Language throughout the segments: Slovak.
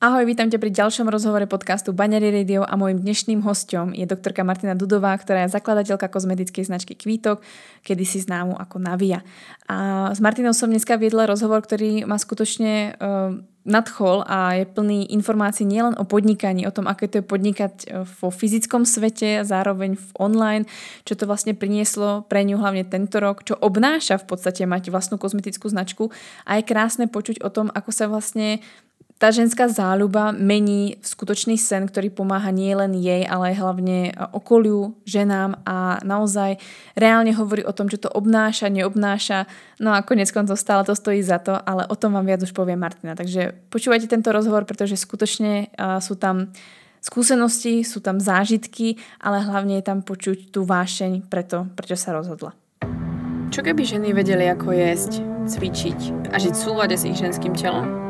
Ahoj, vítam ťa pri ďalšom rozhovore podcastu Baňary Radio a môjim dnešným hostom je doktorka Martina Dudová, ktorá je zakladateľka kozmetickej značky Kvítok, kedy si známu ako Navia. A s Martinou som dneska viedla rozhovor, ktorý ma skutočne uh, nadchol a je plný informácií nielen o podnikaní, o tom, aké to je podnikať e, vo fyzickom svete zároveň v online, čo to vlastne prinieslo pre ňu hlavne tento rok, čo obnáša v podstate mať vlastnú kozmetickú značku a je krásne počuť o tom, ako sa vlastne tá ženská záľuba mení v skutočný sen, ktorý pomáha nie len jej, ale aj hlavne okoliu, ženám a naozaj reálne hovorí o tom, čo to obnáša, neobnáša. No a konec koncov stále to stojí za to, ale o tom vám viac už povie Martina. Takže počúvajte tento rozhovor, pretože skutočne sú tam skúsenosti, sú tam zážitky, ale hlavne je tam počuť tú vášeň preto, prečo sa rozhodla. Čo keby ženy vedeli, ako jesť, cvičiť a žiť v súlade s ich ženským telom?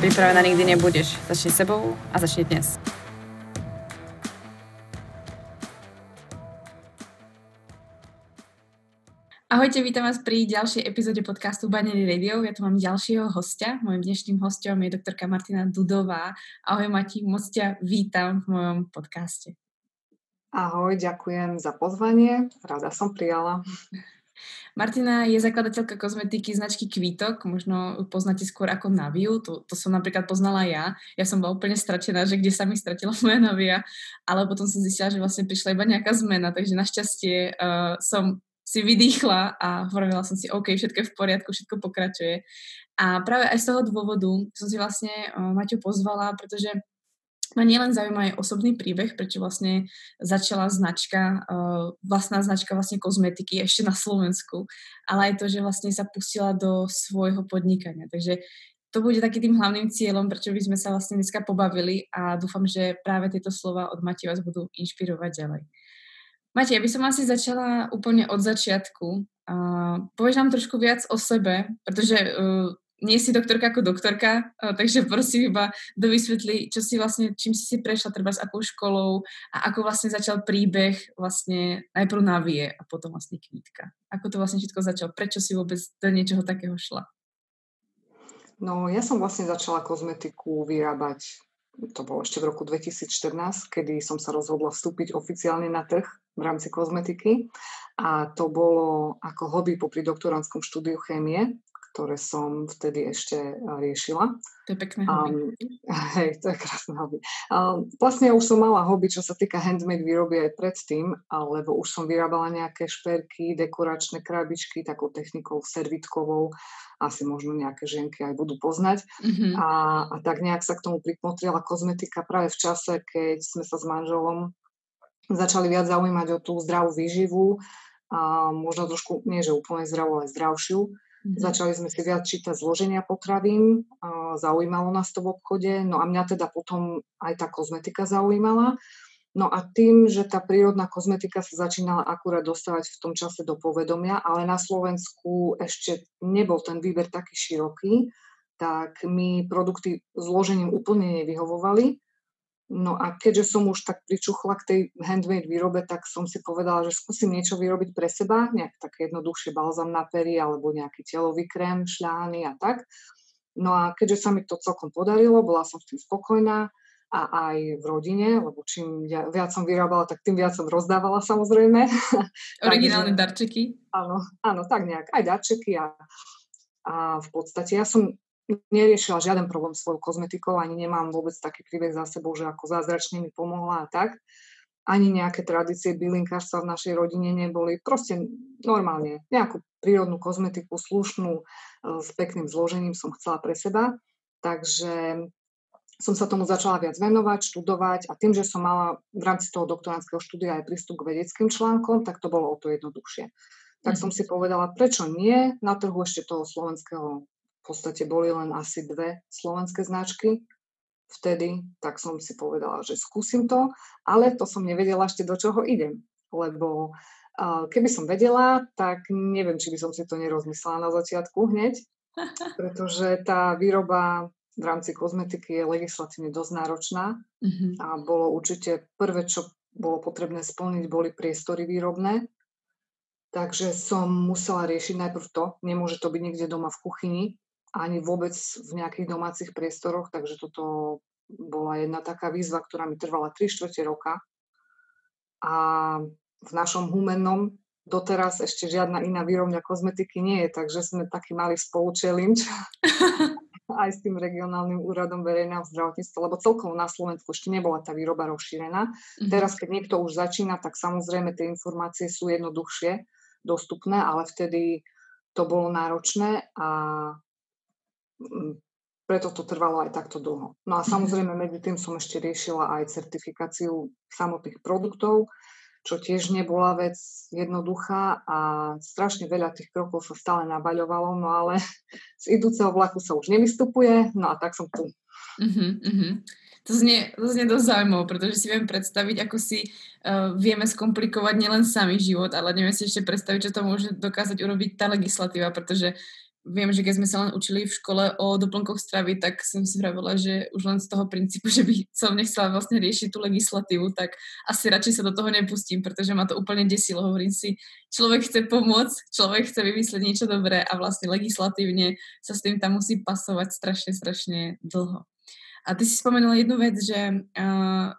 Pripravená nikdy nebudeš. Začni sebou a začni dnes. Ahojte, vítam vás pri ďalšej epizóde podcastu Banery Radio. Ja tu mám ďalšieho hostia. Mojím dnešným hostom je doktorka Martina Dudová. Ahoj Mati, moc ťa vítam v mojom podcaste. Ahoj, ďakujem za pozvanie. Rada som prijala. Martina je zakladateľka kozmetiky značky Kvítok, možno poznáte skôr ako Naviu, to, to som napríklad poznala ja. Ja som bola úplne stratená, že kde sa mi stratila moja Navia, ale potom som zistila, že vlastne prišla iba nejaká zmena, takže našťastie uh, som si vydýchla a hovorila som si, OK, všetko je v poriadku, všetko pokračuje. A práve aj z toho dôvodu som si vlastne uh, Maťu pozvala, pretože ma nielen zaujíma aj osobný príbeh, prečo vlastne začala značka, uh, vlastná značka vlastne kozmetiky ešte na Slovensku, ale aj to, že vlastne sa pustila do svojho podnikania. Takže to bude taký tým hlavným cieľom, prečo by sme sa vlastne dneska pobavili a dúfam, že práve tieto slova od Mati vás budú inšpirovať ďalej. Mati, ja by som asi začala úplne od začiatku. Uh, povieš nám trošku viac o sebe, pretože uh, nie si doktorka ako doktorka, takže prosím iba dovysvetli, čo si vlastne, čím si si prešla, treba s akou školou a ako vlastne začal príbeh vlastne najprv na vie a potom vlastne kvítka. Ako to vlastne všetko začalo? Prečo si vôbec do niečoho takého šla? No, ja som vlastne začala kozmetiku vyrábať, to bolo ešte v roku 2014, kedy som sa rozhodla vstúpiť oficiálne na trh v rámci kozmetiky. A to bolo ako hobby popri doktorantskom štúdiu chémie, ktoré som vtedy ešte eh, riešila. To je pekné hobby. Um, hej, to je krásne hobby. Um, vlastne už som mala hobby, čo sa týka handmade výroby aj predtým, lebo už som vyrábala nejaké šperky, dekoračné krabičky takou technikou servitkovou, asi možno nejaké ženky aj budú poznať. Mm-hmm. A, a tak nejak sa k tomu prikmotrila kozmetika práve v čase, keď sme sa s manželom začali viac zaujímať o tú zdravú výživu, a možno trošku, nie že úplne zdravú, ale zdravšiu. Mm-hmm. Začali sme si viac čítať zloženia potravín, zaujímalo nás to v obchode, no a mňa teda potom aj tá kozmetika zaujímala. No a tým, že tá prírodná kozmetika sa začínala akurát dostávať v tom čase do povedomia, ale na Slovensku ešte nebol ten výber taký široký, tak mi produkty zložením úplne nevyhovovali. No a keďže som už tak pričuchla k tej handmade výrobe, tak som si povedala, že skúsim niečo vyrobiť pre seba, nejak také jednoduchšie balzam na pery alebo nejaký telový krém, šľány a tak. No a keďže sa mi to celkom podarilo, bola som s tým spokojná a aj v rodine, lebo čím viac som vyrábala, tak tým viac som rozdávala samozrejme. Originálne darčeky? Áno, áno, tak nejak, aj darčeky a, a v podstate ja som neriešila žiaden problém svojou kozmetikou, ani nemám vôbec taký príbeh za sebou, že ako zázračne mi pomohla a tak. Ani nejaké tradície bylinkárstva v našej rodine neboli. Proste normálne nejakú prírodnú kozmetiku, slušnú, e, s pekným zložením som chcela pre seba. Takže som sa tomu začala viac venovať, študovať a tým, že som mala v rámci toho doktorandského štúdia aj prístup k vedeckým článkom, tak to bolo o to jednoduchšie. Tak som si povedala, prečo nie na trhu ešte toho slovenského podstate boli len asi dve slovenské značky vtedy, tak som si povedala, že skúsim to, ale to som nevedela ešte do čoho idem, lebo keby som vedela, tak neviem, či by som si to nerozmyslela na začiatku hneď, pretože tá výroba v rámci kozmetiky je legislatívne dosť náročná mm-hmm. a bolo určite prvé, čo bolo potrebné splniť, boli priestory výrobné. Takže som musela riešiť najprv to, nemôže to byť niekde doma v kuchyni, ani vôbec v nejakých domácich priestoroch, takže toto bola jedna taká výzva, ktorá mi trvala 3 čtvrte roka. A v našom humennom doteraz ešte žiadna iná výrobňa kozmetiky nie je, takže sme taký mali spolu challenge aj s tým regionálnym úradom verejného zdravotníctva, lebo celkovo na Slovensku ešte nebola tá výroba rozšírená. Mm-hmm. Teraz, keď niekto už začína, tak samozrejme tie informácie sú jednoduchšie dostupné, ale vtedy to bolo náročné a preto to trvalo aj takto dlho. No a mhm. samozrejme medzi tým som ešte riešila aj certifikáciu samotných produktov, čo tiež nebola vec jednoduchá a strašne veľa tých krokov sa stále nabaľovalo, no ale z idúceho vlaku sa už nevystupuje, no a tak som tu. Uh-huh, uh-huh. To znie, to znie dosť zaujímavé, pretože si viem predstaviť, ako si uh, vieme skomplikovať nielen sami život, ale neviem si ešte predstaviť, čo to môže dokázať urobiť tá legislatíva, pretože viem, že keď sme sa len učili v škole o doplnkoch stravy, tak som si vravila, že už len z toho princípu, že by som nechcela vlastne riešiť tú legislatívu, tak asi radšej sa do toho nepustím, pretože ma to úplne desilo. Hovorím si, človek chce pomôcť, človek chce vymyslieť niečo dobré a vlastne legislatívne sa s tým tam musí pasovať strašne, strašne dlho. A ty si spomenula jednu vec, že uh,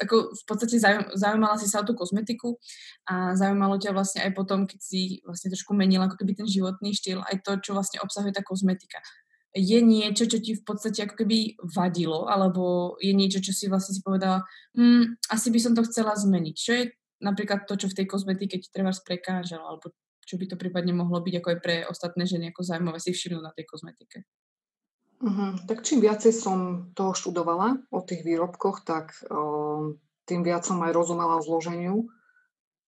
ako v podstate zaujímala si sa o tú kozmetiku a zaujímalo ťa vlastne aj potom, keď si vlastne trošku menila ako keby ten životný štýl, aj to, čo vlastne obsahuje tá kozmetika. Je niečo, čo ti v podstate ako keby vadilo, alebo je niečo, čo si vlastne si povedala, hm, asi by som to chcela zmeniť. Čo je napríklad to, čo v tej kozmetike ti treba prekážalo, alebo čo by to prípadne mohlo byť ako aj pre ostatné ženy ako zaujímavé si všimnúť na tej kozmetike? Uh-huh. Tak čím viacej som toho študovala o tých výrobkoch, tak uh, tým viac som aj rozumela o zloženiu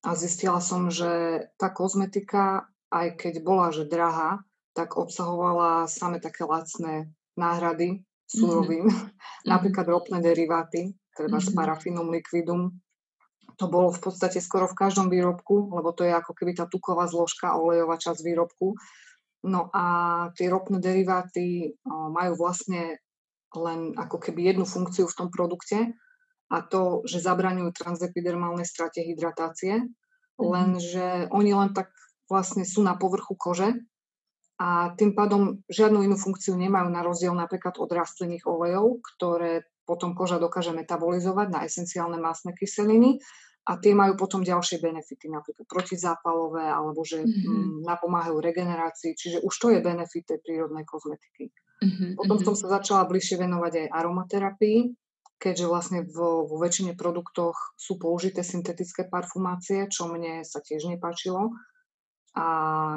a zistila som, že tá kozmetika, aj keď bola že drahá, tak obsahovala same také lacné náhrady súrovín, mm-hmm. napríklad ropné deriváty, treba mm-hmm. s parafínum liquidum. To bolo v podstate skoro v každom výrobku, lebo to je ako keby tá tuková zložka, olejová časť výrobku. No a tie ropné deriváty majú vlastne len ako keby jednu funkciu v tom produkte a to, že zabraňujú transepidermálnej strate hydratácie, mm-hmm. lenže oni len tak vlastne sú na povrchu kože a tým pádom žiadnu inú funkciu nemajú na rozdiel napríklad od rastlinných olejov, ktoré potom koža dokáže metabolizovať na esenciálne mastné kyseliny a tie majú potom ďalšie benefity, napríklad protizápalové, alebo že mm-hmm. napomáhajú regenerácii, čiže už to je benefit tej prírodnej kozmetiky. Mm-hmm. Potom som sa začala bližšie venovať aj aromaterapii, keďže vlastne vo, vo väčšine produktoch sú použité syntetické parfumácie, čo mne sa tiež nepáčilo. A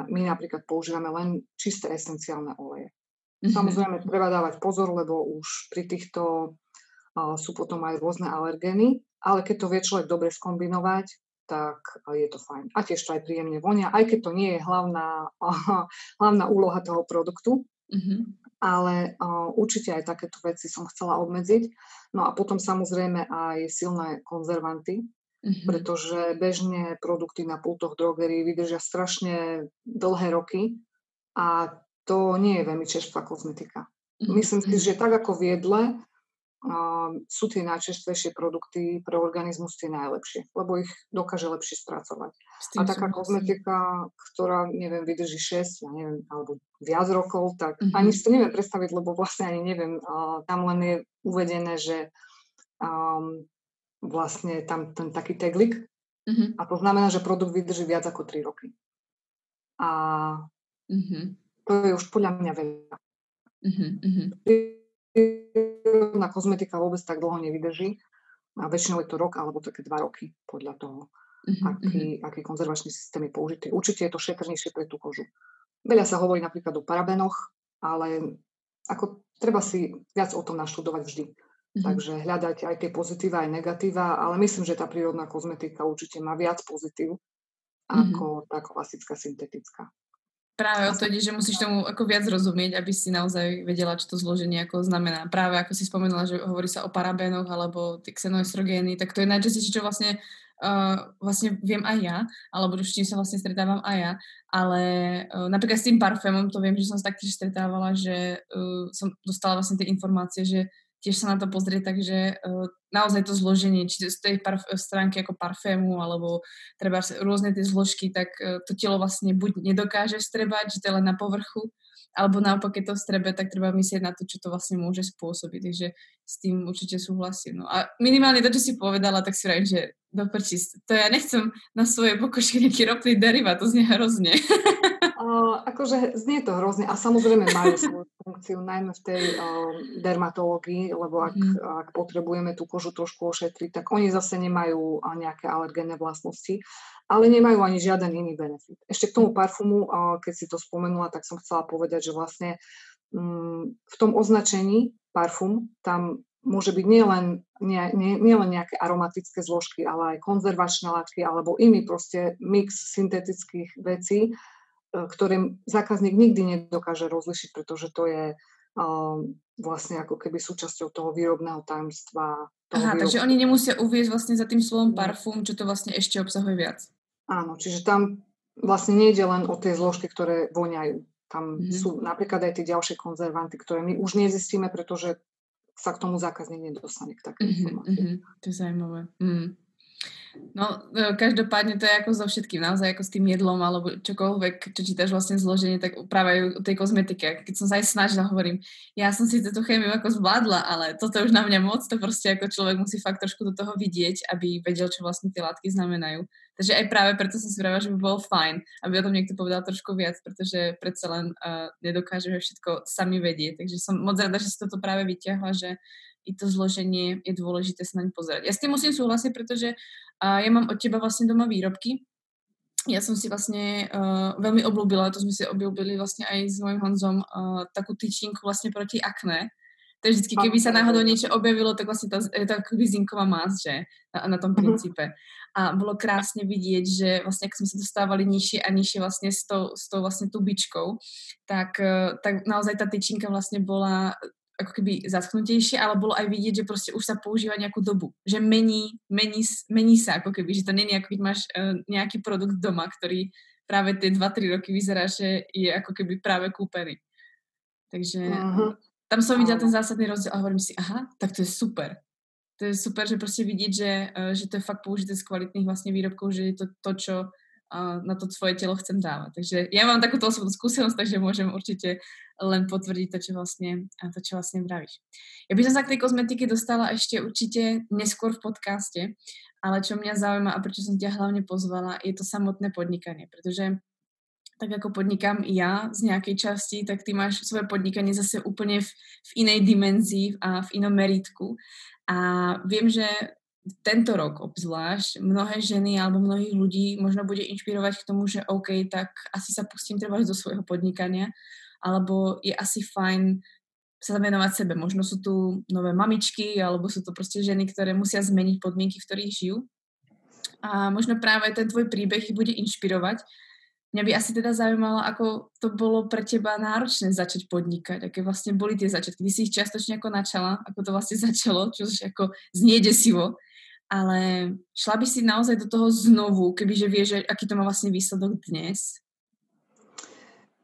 my napríklad používame len čisté esenciálne oleje. Mm-hmm. Samozrejme, treba dávať pozor, lebo už pri týchto uh, sú potom aj rôzne alergény, ale keď to vie človek dobre skombinovať, tak je to fajn. A tiež to aj príjemne vonia, aj keď to nie je hlavná, hlavná úloha toho produktu. Mm-hmm. Ale uh, určite aj takéto veci som chcela obmedziť. No a potom samozrejme aj silné konzervanty, mm-hmm. pretože bežne produkty na pultoch drogerí vydržia strašne dlhé roky a to nie je veľmi čerstvá kozmetika. Mm-hmm. Myslím si, že tak ako v jedle, sú tie najčerstvejšie produkty pre organizmus tie najlepšie, lebo ich dokáže lepšie spracovať. A taká kozmetika, ktorá, neviem, vydrží 6, ja neviem, alebo viac rokov, tak mm-hmm. ani si to neviem predstaviť, lebo vlastne ani neviem, uh, tam len je uvedené, že um, vlastne tam ten taký teglik mm-hmm. a to znamená, že produkt vydrží viac ako 3 roky. A mm-hmm. to je už podľa mňa veľa. Mm-hmm na kozmetika vôbec tak dlho nevydrží. A väčšinou je to rok alebo také dva roky podľa toho, uh-huh, aký, uh-huh. aký konzervačný systém je použitý. Určite je to šetrnejšie pre tú kožu. Veľa sa hovorí napríklad o parabenoch, ale ako treba si viac o tom naštudovať vždy. Uh-huh. Takže hľadať aj tie pozitíva, aj negatíva, ale myslím, že tá prírodná kozmetika určite má viac pozitív ako uh-huh. tá klasická syntetická. Práve o to ide, že musíš tomu ako viac rozumieť, aby si naozaj vedela, čo to zloženie ako znamená. Práve ako si spomenula, že hovorí sa o parabénoch alebo tie xenoestrogény, tak to je najčastejšie, čo vlastne uh, vlastne viem aj ja, alebo s čím sa vlastne stretávam aj ja, ale uh, napríklad s tým parfémom to viem, že som sa taktiež stretávala, že uh, som dostala vlastne tie informácie, že tiež sa na to pozrieť, takže uh, naozaj to zloženie, či z tej parf- stránky ako parfému, alebo treba rôzne tie zložky, tak uh, to telo vlastne buď nedokáže strebať, že to je len na povrchu, alebo naopak, keď to strebe, tak treba myslieť na to, čo to vlastne môže spôsobiť. Takže s tým určite súhlasím. No a minimálne to, čo si povedala, tak si vrajím, že do to ja nechcem na svojej pokožke nejaký ropný derivát, to znie hrozne. Uh, akože znie to hrozne a samozrejme majú svoju funkciu, najmä v tej uh, dermatológii, lebo ak, mm. ak potrebujeme tú kožu trošku ošetriť, tak oni zase nemajú nejaké alergénne vlastnosti, ale nemajú ani žiaden iný benefit. Ešte k tomu parfumu, uh, keď si to spomenula, tak som chcela povedať, že vlastne um, v tom označení parfum tam môže byť nielen nie, nie, nie len nejaké aromatické zložky, ale aj konzervačné látky alebo iný proste mix syntetických vecí, ktoré zákazník nikdy nedokáže rozlišiť, pretože to je um, vlastne ako keby súčasťou toho výrobného tajomstva. Toho Aha, výrobného. takže oni nemusia uvieť vlastne za tým slovom parfum, čo to vlastne ešte obsahuje viac. Áno, čiže tam vlastne nejde len o tie zložky, ktoré voňajú. Tam mm-hmm. sú napríklad aj tie ďalšie konzervanty, ktoré my už nezistíme, pretože sa k tomu zákazník nedostane k takým mm-hmm, mm-hmm, To je zaujímavé. Mm. No, e, každopádne to je ako so všetkým, naozaj ako s tým jedlom alebo čokoľvek, čo čítaš vlastne zloženie, tak práve aj o tej kozmetike. Keď som sa aj snažila, hovorím, ja som si túto chémiu ako zvládla, ale toto už na mňa moc, to proste ako človek musí fakt trošku do toho vidieť, aby vedel, čo vlastne tie látky znamenajú. Takže aj práve preto som si vravila, že by bolo fajn, aby o tom niekto povedal trošku viac, pretože predsa len uh, nedokážeme všetko sami vedieť. Takže som moc rada, že si toto práve vyťahla, že i to zloženie je dôležité sa naň pozerať. Ja s tým musím súhlasiť, pretože uh, ja mám od teba vlastne doma výrobky. Ja som si vlastne uh, veľmi oblúbila, to sme si obľúbili vlastne aj s mojim Honzom, uh, takú tyčinku vlastne proti akné. To je vždycky, keby sa náhodou niečo objavilo, tak vlastne to, je to ako zinková más, že na, na tom mhm. princípe. A bolo krásne vidieť, že vlastne, ak sme sa dostávali nižšie a nižšie vlastne s tou, s tou vlastne tubičkou, tak, tak naozaj tá tyčinka vlastne bola ako keby zaschnutejšie, ale bolo aj vidieť, že proste už sa používa nejakú dobu. Že mení, mení, mení sa ako keby, že to není ako keď máš uh, nejaký produkt doma, ktorý práve tie 2-3 roky vyzerá, že je ako keby práve kúpený. Takže uh-huh. tam som videla ten zásadný rozdiel a hovorím si, aha, tak to je super. To je super, že proste vidieť, že, uh, že to je fakt použité z kvalitných vlastne výrobkov, že je to to, čo uh, na to svoje telo chcem dávať. Takže ja mám takúto osobnú skúsenosť, takže môžem určite len potvrdiť to, čo vlastne, to, čo vlastne vravíš. Ja by som sa k tej kozmetike dostala ešte určite neskôr v podcaste, ale čo mňa zaujíma a prečo som ťa hlavne pozvala, je to samotné podnikanie, pretože tak ako podnikám ja z nejakej časti, tak ty máš svoje podnikanie zase úplne v, v inej dimenzii a v inom meritku. A viem, že tento rok obzvlášť mnohé ženy alebo mnohých ľudí možno bude inšpirovať k tomu, že OK, tak asi sa pustím treba do svojho podnikania, alebo je asi fajn sa venovať sebe. Možno sú tu nové mamičky, alebo sú to proste ženy, ktoré musia zmeniť podmienky, v ktorých žijú. A možno práve ten tvoj príbeh ich bude inšpirovať. Mňa by asi teda zaujímalo, ako to bolo pre teba náročné začať podnikať, aké vlastne boli tie začiatky. Ty si ich čiastočne ako načala, ako to vlastne začalo, čo ako znie desivo, ale šla by si naozaj do toho znovu, kebyže vieš, aký to má vlastne výsledok dnes?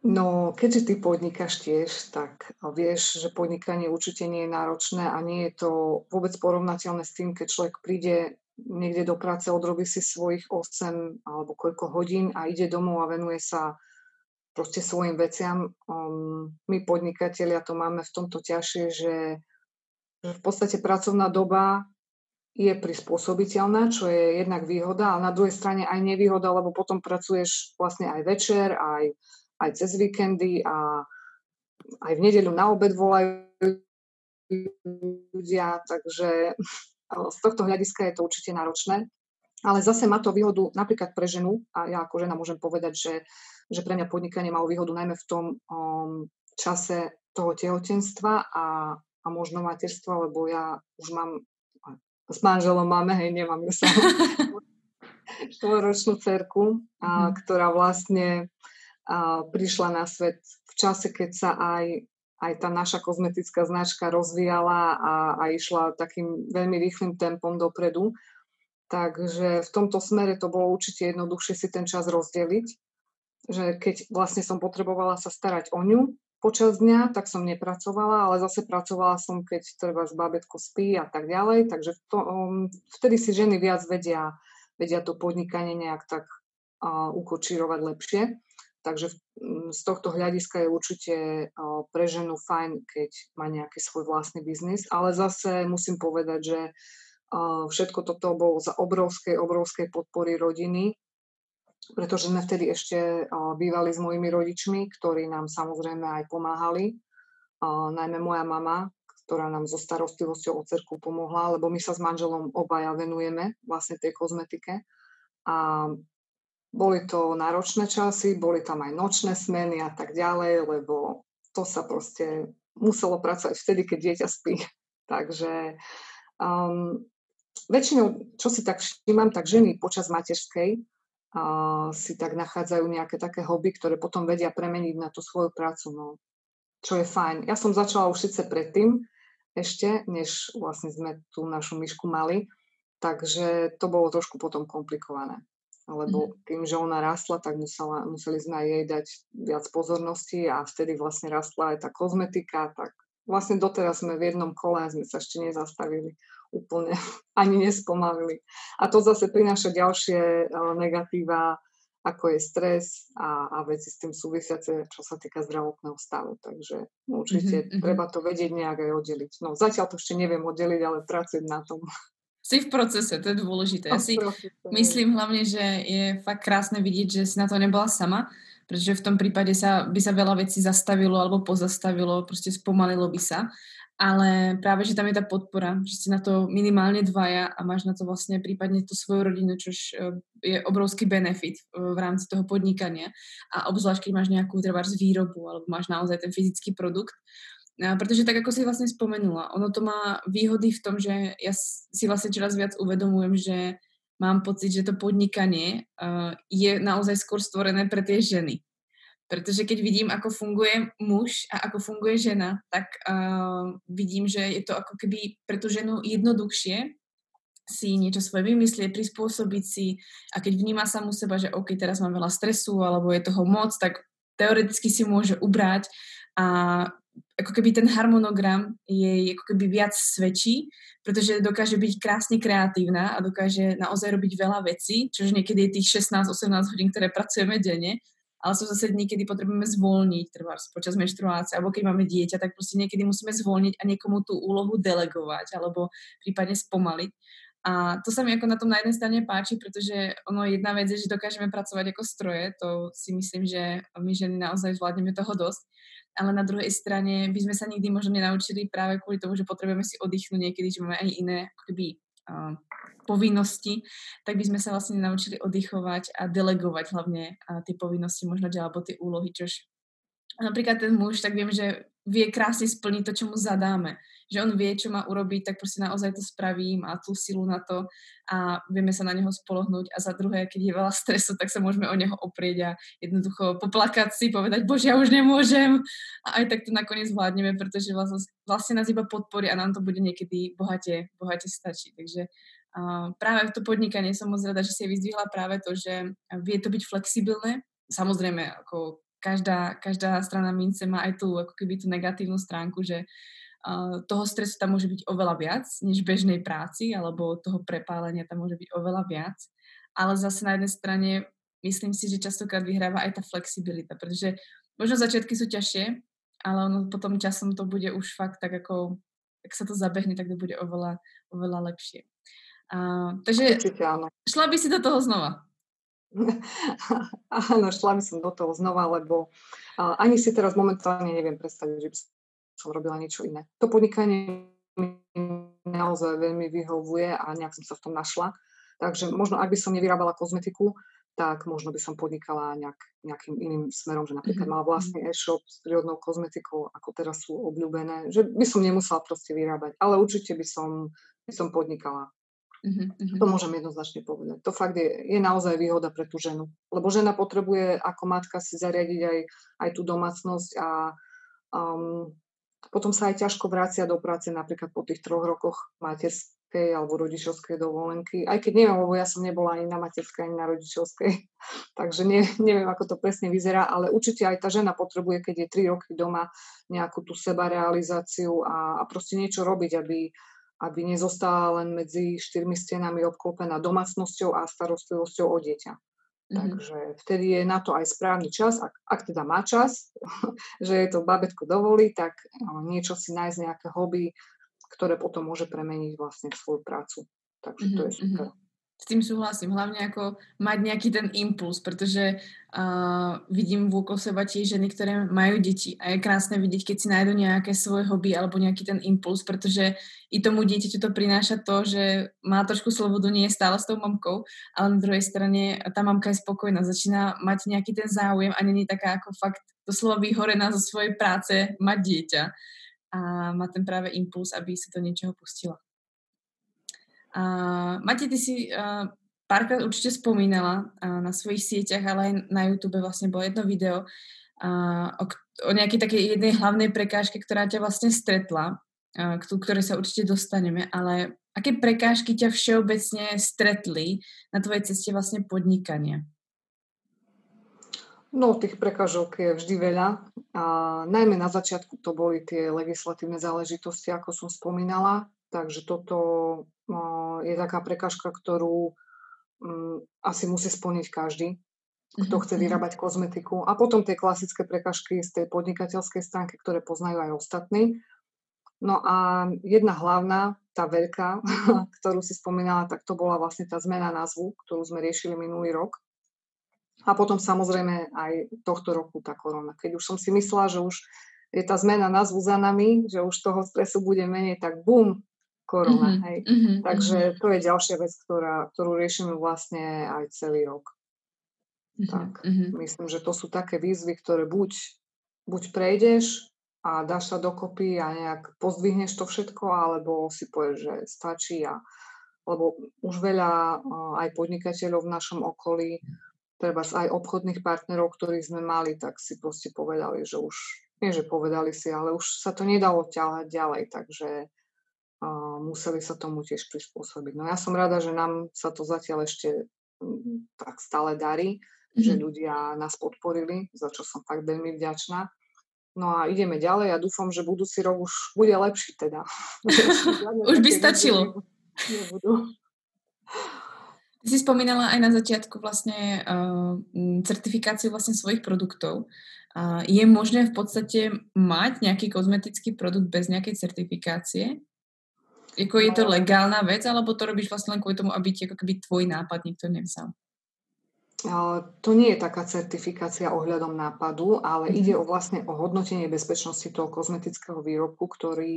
No, keďže ty podnikáš tiež, tak vieš, že podnikanie určite nie je náročné a nie je to vôbec porovnateľné s tým, keď človek príde niekde do práce, odrobí si svojich 8 alebo koľko hodín a ide domov a venuje sa proste svojim veciam. Um, my podnikatelia to máme v tomto ťažšie, že, že v podstate pracovná doba je prispôsobiteľná, čo je jednak výhoda, ale na druhej strane aj nevýhoda, lebo potom pracuješ vlastne aj večer, aj aj cez víkendy a aj v nedeľu na obed volajú ľudia, takže z tohto hľadiska je to určite náročné. Ale zase má to výhodu napríklad pre ženu, a ja ako žena môžem povedať, že, že pre mňa podnikanie malo výhodu najmä v tom um, čase toho tehotenstva a, a možno materstva, lebo ja už mám, s manželom máme, hej, nemám ju sa, štvoročnú cerku, a, mm. ktorá vlastne prišla na svet v čase, keď sa aj, aj tá naša kozmetická značka rozvíjala a, a išla takým veľmi rýchlým tempom dopredu. Takže v tomto smere to bolo určite jednoduchšie si ten čas rozdeliť, že keď vlastne som potrebovala sa starať o ňu počas dňa, tak som nepracovala, ale zase pracovala som, keď treba z bábetko spí a tak ďalej. Takže to, um, vtedy si ženy viac vedia, vedia to podnikanie nejak tak uh, ukočírovať lepšie. Takže mm, z tohto hľadiska je určite pre ženu fajn, keď má nejaký svoj vlastný biznis, ale zase musím povedať, že všetko toto bolo za obrovskej, obrovskej podpory rodiny, pretože sme vtedy ešte bývali s mojimi rodičmi, ktorí nám samozrejme aj pomáhali. Najmä moja mama, ktorá nám so starostlivosťou o cerku pomohla, lebo my sa s manželom obaja venujeme vlastne tej kozmetike. A boli to náročné časy, boli tam aj nočné smeny a tak ďalej, lebo to sa proste muselo pracovať vtedy, keď dieťa spí. Takže um, väčšinou, čo si tak všímam, tak ženy počas materskej uh, si tak nachádzajú nejaké také hobby, ktoré potom vedia premeniť na tú svoju prácu, no, čo je fajn. Ja som začala už síce predtým, ešte, než vlastne sme tú našu myšku mali, takže to bolo trošku potom komplikované lebo mhm. tým, že ona rastla, tak musela, museli sme aj jej dať viac pozornosti a vtedy vlastne rastla aj tá kozmetika, tak vlastne doteraz sme v jednom kole a sme sa ešte nezastavili úplne, ani nespomalili. A to zase prináša ďalšie negatíva, ako je stres a, a veci s tým súvisiace, čo sa týka zdravotného stavu. Takže určite mm-hmm. treba to vedieť nejak aj oddeliť. No zatiaľ to ešte neviem oddeliť, ale pracujem na tom si v procese, to je dôležité. Ja si myslím hlavne, že je fakt krásne vidieť, že si na to nebola sama, pretože v tom prípade sa, by sa veľa vecí zastavilo alebo pozastavilo, proste spomalilo by sa. Ale práve, že tam je tá podpora, že ste na to minimálne dvaja a máš na to vlastne prípadne tú svoju rodinu, čo e, je obrovský benefit e, v rámci toho podnikania. A obzvlášť, keď máš nejakú treba výrobu alebo máš naozaj ten fyzický produkt, pretože tak, ako si vlastne spomenula, ono to má výhody v tom, že ja si vlastne čoraz viac uvedomujem, že mám pocit, že to podnikanie uh, je naozaj skôr stvorené pre tie ženy. Pretože keď vidím, ako funguje muž a ako funguje žena, tak uh, vidím, že je to ako keby pre tú ženu jednoduchšie si niečo svoje vymyslieť, prispôsobiť si a keď vníma samú seba, že OK, teraz mám veľa stresu alebo je toho moc, tak teoreticky si môže ubrať a ako keby ten harmonogram jej ako keby viac svedčí, pretože dokáže byť krásne kreatívna a dokáže naozaj robiť veľa vecí, čož niekedy je tých 16-18 hodín, ktoré pracujeme denne, ale sú zase dní, kedy potrebujeme zvolniť, treba počas menštruácie, alebo keď máme dieťa, tak proste niekedy musíme zvolniť a niekomu tú úlohu delegovať, alebo prípadne spomaliť. A to sa mi ako na tom na jednej strane páči, pretože ono jedna vec je, že dokážeme pracovať ako stroje, to si myslím, že my ženy naozaj zvládneme toho dosť, ale na druhej strane by sme sa nikdy možno nenaučili práve kvôli tomu, že potrebujeme si oddychnúť niekedy, že máme aj iné akoby, uh, povinnosti, tak by sme sa vlastne naučili oddychovať a delegovať hlavne uh, tie povinnosti možno alebo tie úlohy, čož. Napríklad ten muž, tak viem, že vie krásne splniť to, čo mu zadáme. Že on vie, čo má urobiť, tak proste naozaj to spraví, má tú silu na to a vieme sa na neho spolohnúť. A za druhé, keď je veľa stresu, tak sa môžeme o neho oprieť a jednoducho poplakať si, povedať, bože, ja už nemôžem. A aj tak to nakoniec zvládneme, pretože vlastne, vlastne nás iba podporí a nám to bude niekedy bohate, bohate stačí. Takže uh, práve to podnikanie som moc rada, že si vyzdvihla práve to, že vie to byť flexibilné. Samozrejme, ako každá, každá strana mince má aj tú, ako keby tú negatívnu stránku, že uh, toho stresu tam môže byť oveľa viac než bežnej práci, alebo toho prepálenia tam môže byť oveľa viac. Ale zase na jednej strane myslím si, že častokrát vyhráva aj tá flexibilita, pretože možno začiatky sú ťažšie, ale ono potom časom to bude už fakt tak ako, ak sa to zabehne, tak to bude oveľa, oveľa lepšie. Uh, takže Určite, áno. šla by si do toho znova. Áno, šla by som do toho znova, lebo ani si teraz momentálne neviem predstaviť, že by som robila niečo iné. To podnikanie mi naozaj veľmi vyhovuje a nejak som sa v tom našla. Takže možno, ak by som nevyrábala kozmetiku, tak možno by som podnikala nejak, nejakým iným smerom, že napríklad mala vlastný mhm. e-shop s prírodnou kozmetikou, ako teraz sú obľúbené, že by som nemusela proste vyrábať, ale určite by som, by som podnikala Uh-huh. To môžem jednoznačne povedať. To fakt je, je naozaj výhoda pre tú ženu. Lebo žena potrebuje ako matka si zariadiť aj, aj tú domácnosť a um, potom sa aj ťažko vracia do práce napríklad po tých troch rokoch materskej alebo rodičovskej dovolenky. Aj keď neviem, lebo ja som nebola ani na materskej, ani na rodičovskej. Takže ne, neviem, ako to presne vyzerá, ale určite aj tá žena potrebuje, keď je tri roky doma, nejakú tú sebarealizáciu a, a proste niečo robiť, aby, aby nezostala len medzi štyrmi stenami obklopená domácnosťou a starostlivosťou o dieťa. Mm-hmm. Takže vtedy je na to aj správny čas, ak, ak teda má čas, že je to babetko dovolí, tak niečo si nájsť nejaké hobby, ktoré potom môže premeniť vlastne v svoju prácu. Takže mm-hmm. to je mhm, super. Mm-hmm s tým súhlasím. Hlavne ako mať nejaký ten impuls, pretože uh, vidím vôkol seba tie ženy, ktoré majú deti a je krásne vidieť, keď si nájdu nejaké svoje hobby alebo nejaký ten impuls, pretože i tomu dieťaťu to prináša to, že má trošku slobodu, nie je stále s tou mamkou, ale na druhej strane tá mamka je spokojná, začína mať nejaký ten záujem a není taká ako fakt doslova vyhorená zo svojej práce mať dieťa a má ten práve impuls, aby sa to niečoho pustila. Uh, Mati, ty si uh, párkrát určite spomínala uh, na svojich sieťach, ale aj na YouTube vlastne bolo jedno video uh, o, o nejakej takej jednej hlavnej prekážke, ktorá ťa vlastne stretla, uh, k ktorej sa určite dostaneme, ale aké prekážky ťa všeobecne stretli na tvojej ceste vlastne podnikania? No, tých prekážok je vždy veľa. A najmä na začiatku to boli tie legislatívne záležitosti, ako som spomínala. Takže toto je taká prekažka, ktorú mm, asi musí splniť každý, kto chce mhm, mhm. vyrábať kozmetiku. A potom tie klasické prekažky z tej podnikateľskej stránky, ktoré poznajú aj ostatní. No a jedna hlavná, tá veľká, ktorú si spomínala, tak to bola vlastne tá zmena názvu, ktorú sme riešili minulý rok. A potom samozrejme aj tohto roku tá korona. Keď už som si myslela, že už je tá zmena názvu za nami, že už toho stresu bude menej, tak bum, korona. Mm-hmm, hej. Mm-hmm, Takže mm-hmm. to je ďalšia vec, ktorá, ktorú riešime vlastne aj celý rok. Mm-hmm, tak mm-hmm. myslím, že to sú také výzvy, ktoré buď, buď prejdeš a dáš sa dokopy a nejak pozdvihneš to všetko, alebo si povieš, že stačí a lebo už veľa aj podnikateľov v našom okolí, treba aj obchodných partnerov, ktorých sme mali, tak si proste povedali, že už, nie že povedali si, ale už sa to nedalo ťahať ďalej, takže a museli sa tomu tiež prispôsobiť. No ja som rada, že nám sa to zatiaľ ešte mm, tak stále darí, mm-hmm. že mhm. ľudia nás podporili, za čo som fakt veľmi vďačná. No a ideme ďalej a dúfam, že budúci rok už bude lepší teda. už by stačilo. Nebudú. Ty si spomínala aj na začiatku vlastne uh, certifikáciu vlastne svojich produktov. Uh, je možné v podstate mať nejaký kozmetický produkt bez nejakej certifikácie? Jako je to legálna vec, alebo to robíš vlastne len kvôli tomu, aby ti ako keby tvoj nápad niekto nevzal? To nie je taká certifikácia ohľadom nápadu, ale mm-hmm. ide o vlastne o hodnotenie bezpečnosti toho kozmetického výrobku, ktorý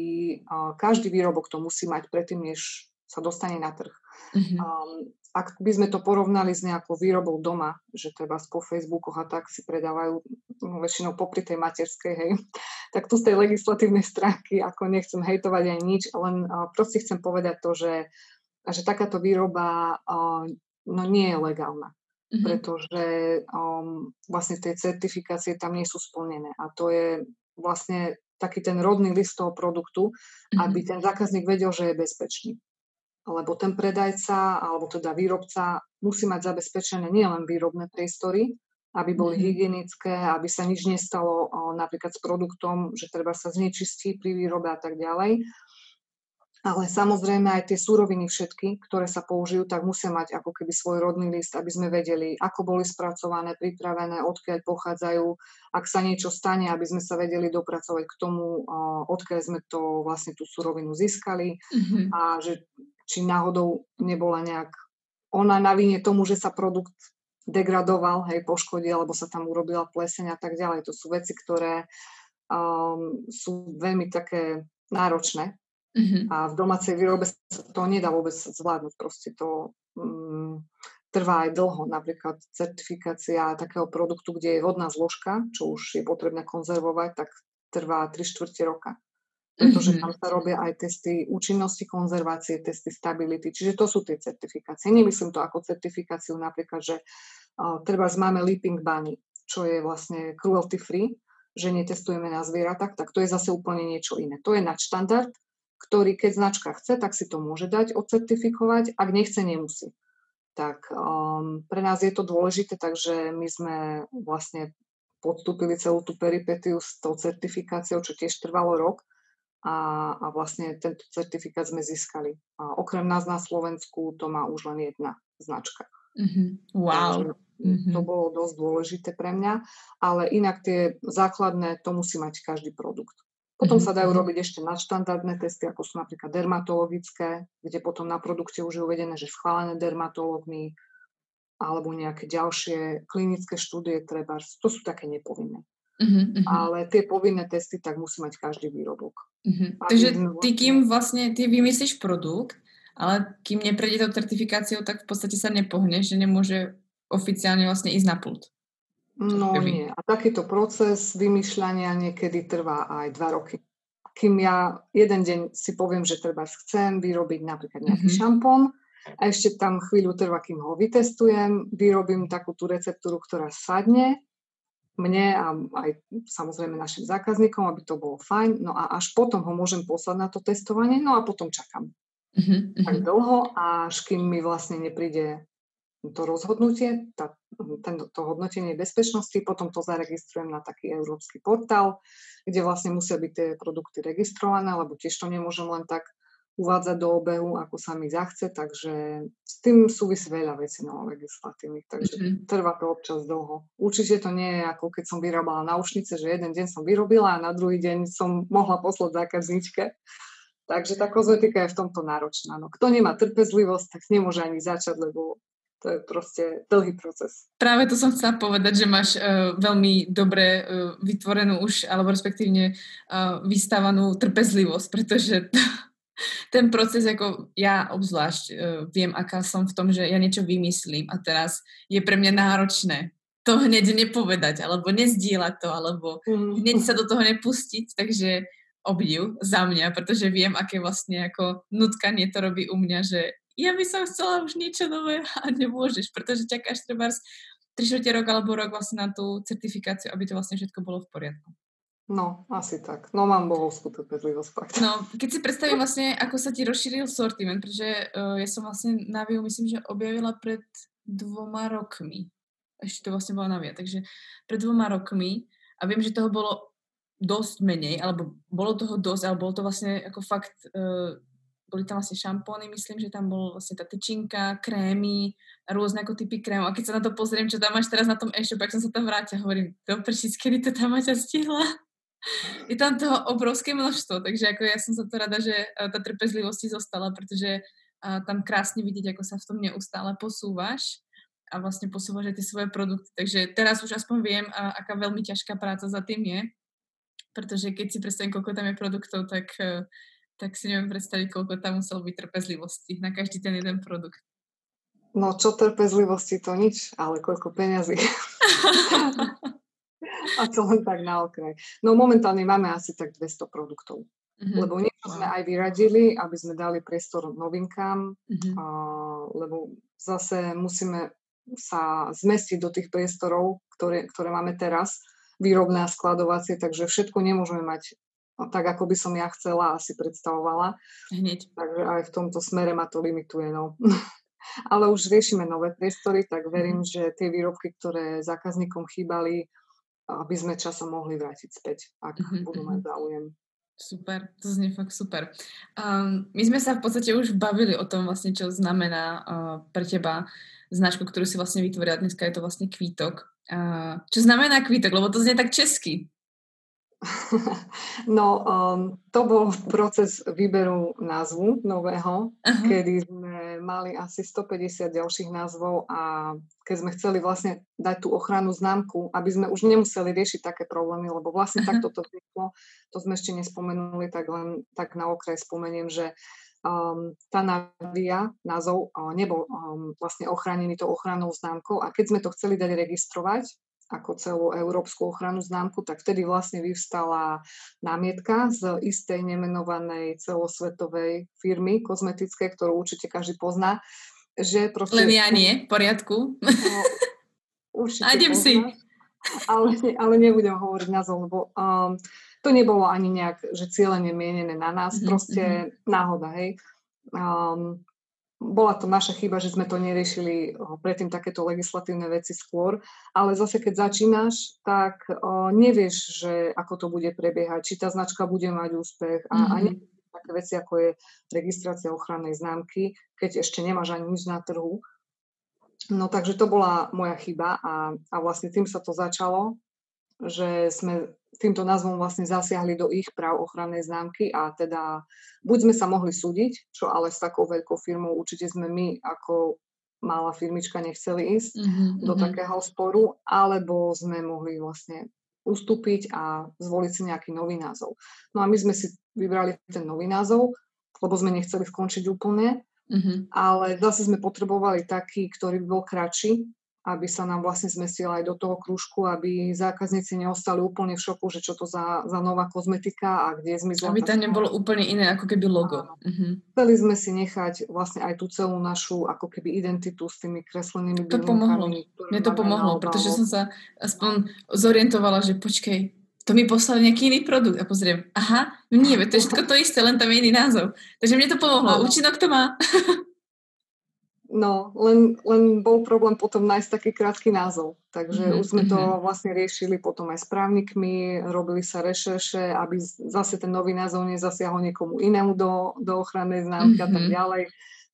každý výrobok to musí mať predtým, než sa dostane na trh. Mm-hmm. Um, ak by sme to porovnali s nejakou výrobou doma, že treba po Facebookoch a tak si predávajú no, väčšinou popri tej materskej, hej, tak tu z tej legislatívnej stránky, ako nechcem hejtovať aj nič, len uh, proste chcem povedať to, že, že takáto výroba uh, no nie je legálna. Mm-hmm. pretože um, vlastne tie certifikácie tam nie sú splnené. A to je vlastne taký ten rodný list toho produktu, mm-hmm. aby ten zákazník vedel, že je bezpečný lebo ten predajca alebo teda výrobca musí mať zabezpečené nielen výrobné priestory, aby boli mm-hmm. hygienické, aby sa nič nestalo napríklad s produktom, že treba sa znečistí pri výrobe a tak ďalej. Ale samozrejme aj tie súroviny všetky, ktoré sa použijú, tak musia mať ako keby svoj rodný list, aby sme vedeli, ako boli spracované, pripravené, odkiaľ pochádzajú, ak sa niečo stane, aby sme sa vedeli dopracovať k tomu, odkiaľ sme to vlastne tú súrovinu získali mm-hmm. a že či náhodou nebola nejak ona na vine tomu, že sa produkt degradoval, hej, poškodil, alebo sa tam urobila pleseň a tak ďalej. To sú veci, ktoré um, sú veľmi také náročné mm-hmm. a v domácej výrobe sa to nedá vôbec zvládnuť. Proste to um, trvá aj dlho. Napríklad certifikácia takého produktu, kde je vodná zložka, čo už je potrebné konzervovať, tak trvá 3 čtvrte roka. pretože mm-hmm. tam sa robia aj testy účinnosti konzervácie, testy stability, čiže to sú tie certifikácie. Nemyslím to ako certifikáciu napríklad, že uh, treba máme Leaping Bunny, čo je vlastne cruelty free, že netestujeme na zvieratách, tak to je zase úplne niečo iné. To je nadštandard, ktorý keď značka chce, tak si to môže dať odcertifikovať, ak nechce, nemusí. Tak um, pre nás je to dôležité, takže my sme vlastne podstúpili celú tú peripetiu s tou certifikáciou, čo tiež trvalo rok a, a vlastne tento certifikát sme získali. A okrem nás na Slovensku to má už len jedna značka. Mm-hmm. Wow. Takže mm-hmm. to bolo dosť dôležité pre mňa, ale inak tie základné, to musí mať každý produkt. Potom mm-hmm. sa dajú robiť ešte nadštandardné testy, ako sú napríklad dermatologické, kde potom na produkte už je uvedené, že schválené dermatológmi, alebo nejaké ďalšie klinické štúdie treba, to sú také nepovinné. Mm-hmm. Ale tie povinné testy tak musí mať každý výrobok. Mm-hmm. Takže ty, kým vlastne ty vymyslíš produkt, ale kým neprejde tou certifikáciou, tak v podstate sa nepohneš, že nemôže oficiálne vlastne ísť na pult. No nie. A takýto proces vymýšľania niekedy trvá aj dva roky. Kým ja jeden deň si poviem, že treba chcem vyrobiť napríklad nejaký mm-hmm. šampón a ešte tam chvíľu trvá, kým ho vytestujem, vyrobím takú tú receptúru, ktorá sadne mne a aj samozrejme našim zákazníkom, aby to bolo fajn. No a až potom ho môžem poslať na to testovanie, no a potom čakám. Mm-hmm. Tak dlho, až kým mi vlastne nepríde to rozhodnutie, tá, ten, to hodnotenie bezpečnosti, potom to zaregistrujem na taký európsky portál, kde vlastne musia byť tie produkty registrované, lebo tiež to nemôžem len tak uvádzať do obehu, ako sa mi zachce, takže s tým súvisí veľa vecí no, legislatívnych, takže mm-hmm. trvá to občas dlho. Určite to nie je ako keď som vyrábala náušnice, že jeden deň som vyrobila a na druhý deň som mohla poslať zákazničke. Takže tá kozmetika je v tomto náročná. No, kto nemá trpezlivosť, tak nemôže ani začať, lebo to je proste dlhý proces. Práve to som chcela povedať, že máš uh, veľmi dobre uh, vytvorenú už, alebo respektívne uh, vystávanú trpezlivosť, pretože to, ten proces, ako ja obzvlášť uh, viem, aká som v tom, že ja niečo vymyslím a teraz je pre mňa náročné to hneď nepovedať, alebo nezdieľať to, alebo mm. hneď sa do toho nepustiť, takže obdiv za mňa, pretože viem, aké vlastne ako nutkanie to robí u mňa, že ja by som chcela už niečo nové a nemôžeš, pretože čakáš treba 3 rok alebo rok vlastne na tú certifikáciu, aby to vlastne všetko bolo v poriadku. No, asi tak. No mám bohovskú trpezlivosť fakt. No, keď si predstavím vlastne, ako sa ti rozšíril sortiment, pretože uh, ja som vlastne Naviu myslím, že objavila pred dvoma rokmi. Ešte to vlastne bola Navia, takže pred dvoma rokmi a viem, že toho bolo dosť menej, alebo bolo toho dosť, ale bolo to vlastne ako fakt uh, boli tam vlastne šampóny, myslím, že tam bol vlastne tá tyčinka, krémy, rôzne ako typy krémov. A keď sa na to pozriem, čo tam máš teraz na tom e-shop, ak som sa tam vrátila, hovorím, to prečíc, kedy to tam máš stihla? Je tam toho obrovské množstvo, takže ako ja som sa to rada, že e, tá trpezlivosť zostala, pretože a tam krásne vidieť, ako sa v tom neustále posúvaš a vlastne posúvaš aj tie svoje produkty. Takže teraz už aspoň viem, aká veľmi ťažká práca za tým je, pretože keď si predstavím, koľko tam je produktov, tak uh, tak si neviem predstaviť, koľko tam muselo byť trpezlivosti na každý ten jeden produkt. No čo trpezlivosti, to nič, ale koľko peňazí. A to len tak na okraj. No momentálne máme asi tak 200 produktov. Mm-hmm. Lebo niečo sme aj vyradili, aby sme dali priestor novinkám, mm-hmm. a, lebo zase musíme sa zmestiť do tých priestorov, ktoré, ktoré máme teraz, výrobné a skladovacie, takže všetko nemôžeme mať tak, ako by som ja chcela a si predstavovala. Hneď. Takže aj v tomto smere ma to limituje. No. Ale už riešime nové priestory, tak verím, mm. že tie výrobky, ktoré zákazníkom chýbali, aby sme časom mohli vrátiť späť, ak mm-hmm. budú mať mhm. záujem. Super, to znie fakt super. Um, my sme sa v podstate už bavili o tom vlastne, čo znamená uh, pre teba značku, ktorú si vlastne vytvorila. Dneska je to vlastne kvítok. Uh, čo znamená kvítok? Lebo to znie tak česky. No, um, to bol proces výberu názvu nového, uh-huh. kedy sme mali asi 150 ďalších názvov a keď sme chceli vlastne dať tú ochranu známku, aby sme už nemuseli riešiť také problémy, lebo vlastne uh-huh. takto to vzniklo, to sme ešte nespomenuli, tak len tak na okraj spomeniem, že um, tá Navia, názov, uh, nebol um, vlastne ochránený tou ochrannou známkou a keď sme to chceli dať registrovať, ako celú európsku ochranu známku, tak vtedy vlastne vyvstala námietka z istej nemenovanej celosvetovej firmy kozmetické, ktorú určite každý pozná. Že proste, Len ja nie, v poriadku. No, určite A idem si. Ale, ale nebudem hovoriť názov, lebo um, to nebolo ani nejak, že cieľene mienené na nás, mm-hmm. proste mm-hmm. náhoda, hej. Um, bola to naša chyba, že sme to neriešili predtým takéto legislatívne veci skôr, ale zase keď začínaš, tak o, nevieš, že ako to bude prebiehať, či tá značka bude mať úspech a, mm-hmm. a nie také veci, ako je registrácia ochrannej známky, keď ešte nemáš ani nič na trhu. No takže to bola moja chyba a, a vlastne tým sa to začalo, že sme týmto názvom vlastne zasiahli do ich práv ochrannej známky a teda buď sme sa mohli súdiť, čo ale s takou veľkou firmou určite sme my ako malá firmička nechceli ísť mm-hmm, do mm-hmm. takého sporu, alebo sme mohli vlastne ustúpiť a zvoliť si nejaký nový názov. No a my sme si vybrali ten nový názov, lebo sme nechceli skončiť úplne, mm-hmm. ale zase sme potrebovali taký, ktorý by bol kratší, aby sa nám vlastne zmestila aj do toho krúžku, aby zákazníci neostali úplne v šoku, že čo to za, za nová kozmetika a kde zmizla. Aby tam nebolo úplne iné ako keby logo. Uh-huh. Chceli sme si nechať vlastne aj tú celú našu ako keby identitu s tými kreslenými To pomohlo. Mne to pomohlo, pretože som sa aspoň zorientovala, že počkej, to mi poslal nejaký iný produkt a pozriem, aha, nie, to je všetko to isté, len tam je iný názov. Takže mne to pomohlo, účinok to má. No, len, len bol problém potom nájsť taký krátky názov. Takže mm-hmm. už sme to mhm. vlastne riešili potom aj s právnikmi, robili sa rešerše, aby zase ten nový názov nezasiahol niekomu inému do, do ochrannej známky mm-hmm. a tak mhm. ďalej.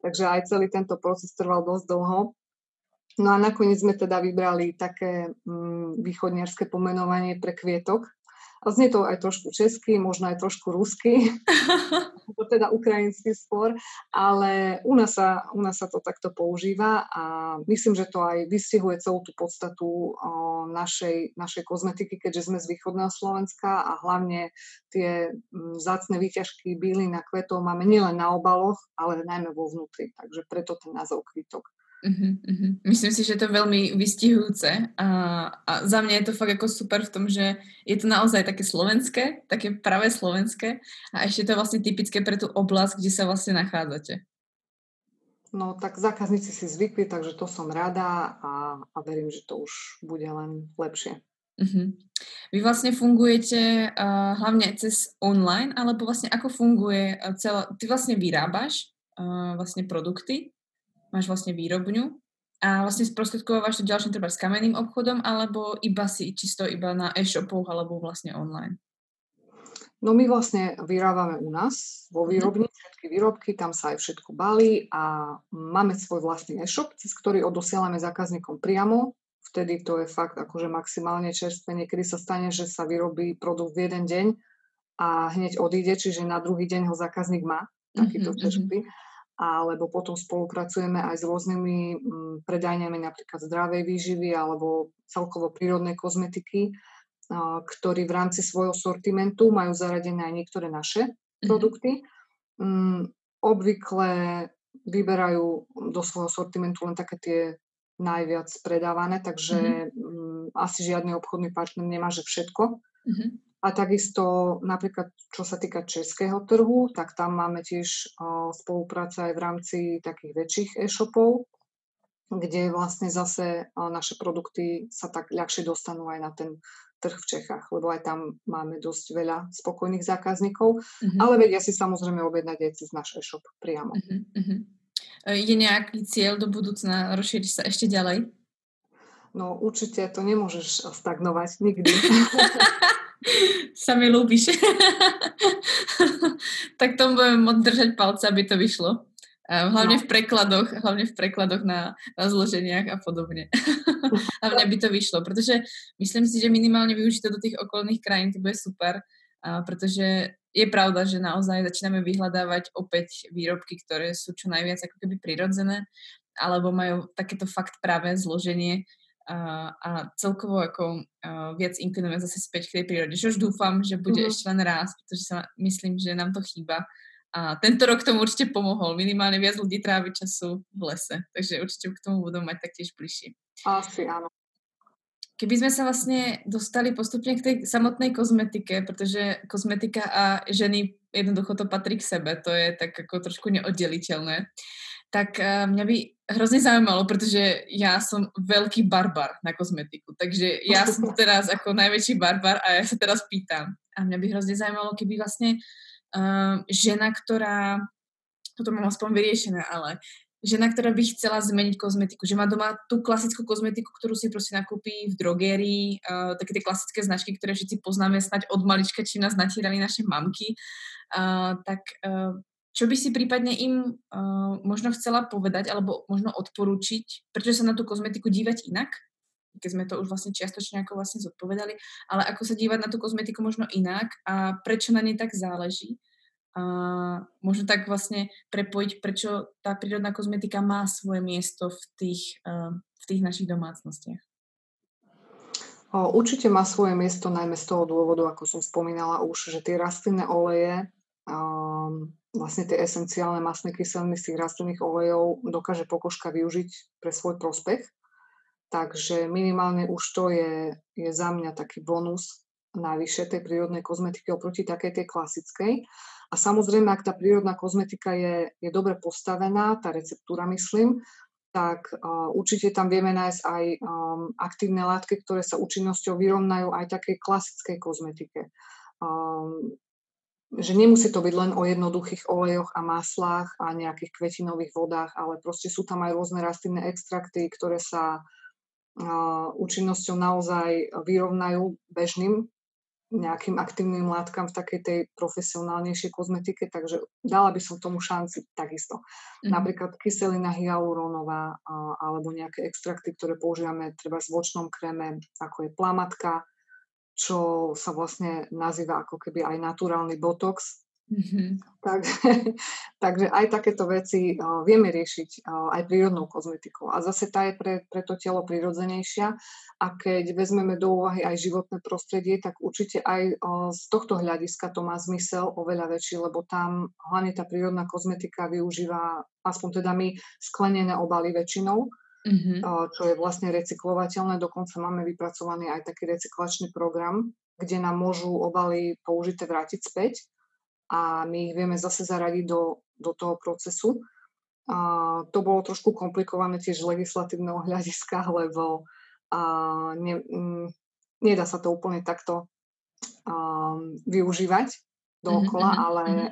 Takže aj celý tento proces trval dosť dlho. No a nakoniec sme teda vybrali také mm, východniarské pomenovanie pre kvietok, a znie to aj trošku česky, možno aj trošku rusky, teda ukrajinský spor, ale u nás, sa, u nás sa to takto používa a myslím, že to aj vystihuje celú tú podstatu našej, našej kozmetiky, keďže sme z východného Slovenska a hlavne tie zácne výťažky bylín a kvetov máme nielen na obaloch, ale najmä vo vnútri. Takže preto ten názov kvítok. Uh-huh, uh-huh. Myslím si, že to je veľmi vystihujúce a, a za mňa je to fakt ako super v tom, že je to naozaj také slovenské, také pravé slovenské a ešte to je vlastne typické pre tú oblasť, kde sa vlastne nachádzate. No tak zákazníci si zvykli, takže to som rada a, a verím, že to už bude len lepšie. Uh-huh. Vy vlastne fungujete uh, hlavne cez online, alebo vlastne ako funguje celá... Ty vlastne vyrábaš uh, vlastne produkty máš vlastne výrobňu a vlastne sprostredkovávaš to ďalším treba s kamenným obchodom alebo iba si čisto iba na e-shopoch alebo vlastne online? No my vlastne vyrábame u nás vo mhm. výrobni všetky výrobky, tam sa aj všetko balí a máme svoj vlastný e-shop, cez ktorý odosielame zákazníkom priamo. Vtedy to je fakt akože maximálne čerstvé. Niekedy sa stane, že sa vyrobí produkt v jeden deň a hneď odíde, čiže na druhý deň ho zákazník má, takýto mm-hmm alebo potom spolupracujeme aj s rôznymi mm, predajňami napríklad zdravej výživy alebo celkovo prírodnej kozmetiky, ktorí v rámci svojho sortimentu majú zaradené aj niektoré naše mm-hmm. produkty. Mm, obvykle vyberajú do svojho sortimentu len také tie najviac predávané, takže mm-hmm. asi žiadny obchodný partner nemá, že všetko. Mm-hmm. A takisto napríklad, čo sa týka českého trhu, tak tam máme tiež spolupráca aj v rámci takých väčších e-shopov, kde vlastne zase naše produkty sa tak ľahšie dostanú aj na ten trh v Čechách, lebo aj tam máme dosť veľa spokojných zákazníkov, uh-huh. ale vedia si samozrejme objednať aj cez náš e-shop priamo. Uh-huh, uh-huh. Je nejaký cieľ do budúcna rozšíriť sa ešte ďalej? No určite to nemôžeš stagnovať nikdy. sa mi ľúbiš. tak tomu budem držať palce, aby to vyšlo. Hlavne no. v prekladoch, hlavne v prekladoch na, na zloženiach a podobne. hlavne aby to vyšlo, pretože myslím si, že minimálne využiť to do tých okolných krajín, to bude super, a pretože je pravda, že naozaj začíname vyhľadávať opäť výrobky, ktoré sú čo najviac ako keby prirodzené, alebo majú takéto fakt práve zloženie, a, a celkovo ako a viac inklinujeme zase späť k tej prírode. Čo už dúfam, že bude mm. ešte len raz, pretože sa myslím, že nám to chýba. A tento rok tomu určite pomohol. Minimálne viac ľudí trávi času v lese. Takže určite k tomu budú mať taktiež bližšie. Asi áno. keby sme sa vlastne dostali postupne k tej samotnej kozmetike, pretože kozmetika a ženy jednoducho to patrí k sebe, to je tak ako trošku neoddeliteľné, tak mňa by hrozne zaujímalo, pretože ja som veľký barbar na kozmetiku, takže ja som teraz ako najväčší barbar a ja sa teraz pýtam. A mňa by hrozne zaujímalo, keby vlastne uh, žena, ktorá, toto mám aspoň vyriešené, ale žena, ktorá by chcela zmeniť kozmetiku, že má doma tú klasickú kozmetiku, ktorú si proste nakúpi v drogérii, uh, také tie klasické značky, ktoré všetci poznáme snať od malička, či nás natírali naše mamky, uh, tak uh, čo by si prípadne im uh, možno chcela povedať alebo možno odporúčiť, prečo sa na tú kozmetiku dívať inak? keď sme to už vlastne čiastočne ako vlastne zodpovedali, ale ako sa dívať na tú kozmetiku možno inak a prečo na nej tak záleží a možno tak vlastne prepojiť, prečo tá prírodná kozmetika má svoje miesto v tých, v tých našich domácnostiach. Určite má svoje miesto najmä z toho dôvodu, ako som spomínala už, že tie rastlinné oleje, vlastne tie esenciálne masné kyseliny z tých rastlinných olejov dokáže pokožka využiť pre svoj prospech. Takže minimálne už to je, je za mňa taký bonus navyše tej prírodnej kozmetiky oproti takej tej klasickej. A samozrejme, ak tá prírodná kozmetika je, je dobre postavená, tá receptúra myslím, tak uh, určite tam vieme nájsť aj um, aktívne látky, ktoré sa účinnosťou vyrovnajú aj takej klasickej kozmetike. Um, že nemusí to byť len o jednoduchých olejoch a maslách a nejakých kvetinových vodách, ale proste sú tam aj rôzne rastlinné extrakty, ktoré sa uh, účinnosťou naozaj vyrovnajú bežným nejakým aktívnym látkam v takej tej profesionálnejšej kozmetike, takže dala by som tomu šanci takisto. Mm-hmm. Napríklad kyselina hyalurónová alebo nejaké extrakty, ktoré používame treba v vočnom kréme, ako je plamatka, čo sa vlastne nazýva ako keby aj naturálny botox, Mm-hmm. Tak, takže aj takéto veci uh, vieme riešiť uh, aj prírodnou kozmetikou. A zase tá je pre, pre to telo prirodzenejšia. A keď vezmeme do úvahy aj životné prostredie, tak určite aj uh, z tohto hľadiska to má zmysel oveľa väčší, lebo tam hlavne tá prírodná kozmetika využíva, aspoň teda my, sklenené obaly väčšinou, mm-hmm. čo je vlastne recyklovateľné. Dokonca máme vypracovaný aj taký recyklačný program, kde nám môžu obaly použité vrátiť späť a my ich vieme zase zaradiť do, do toho procesu. A to bolo trošku komplikované tiež z legislatívneho hľadiska, lebo a ne, m, nedá sa to úplne takto a, využívať dookola, mm-hmm, ale, mm-hmm.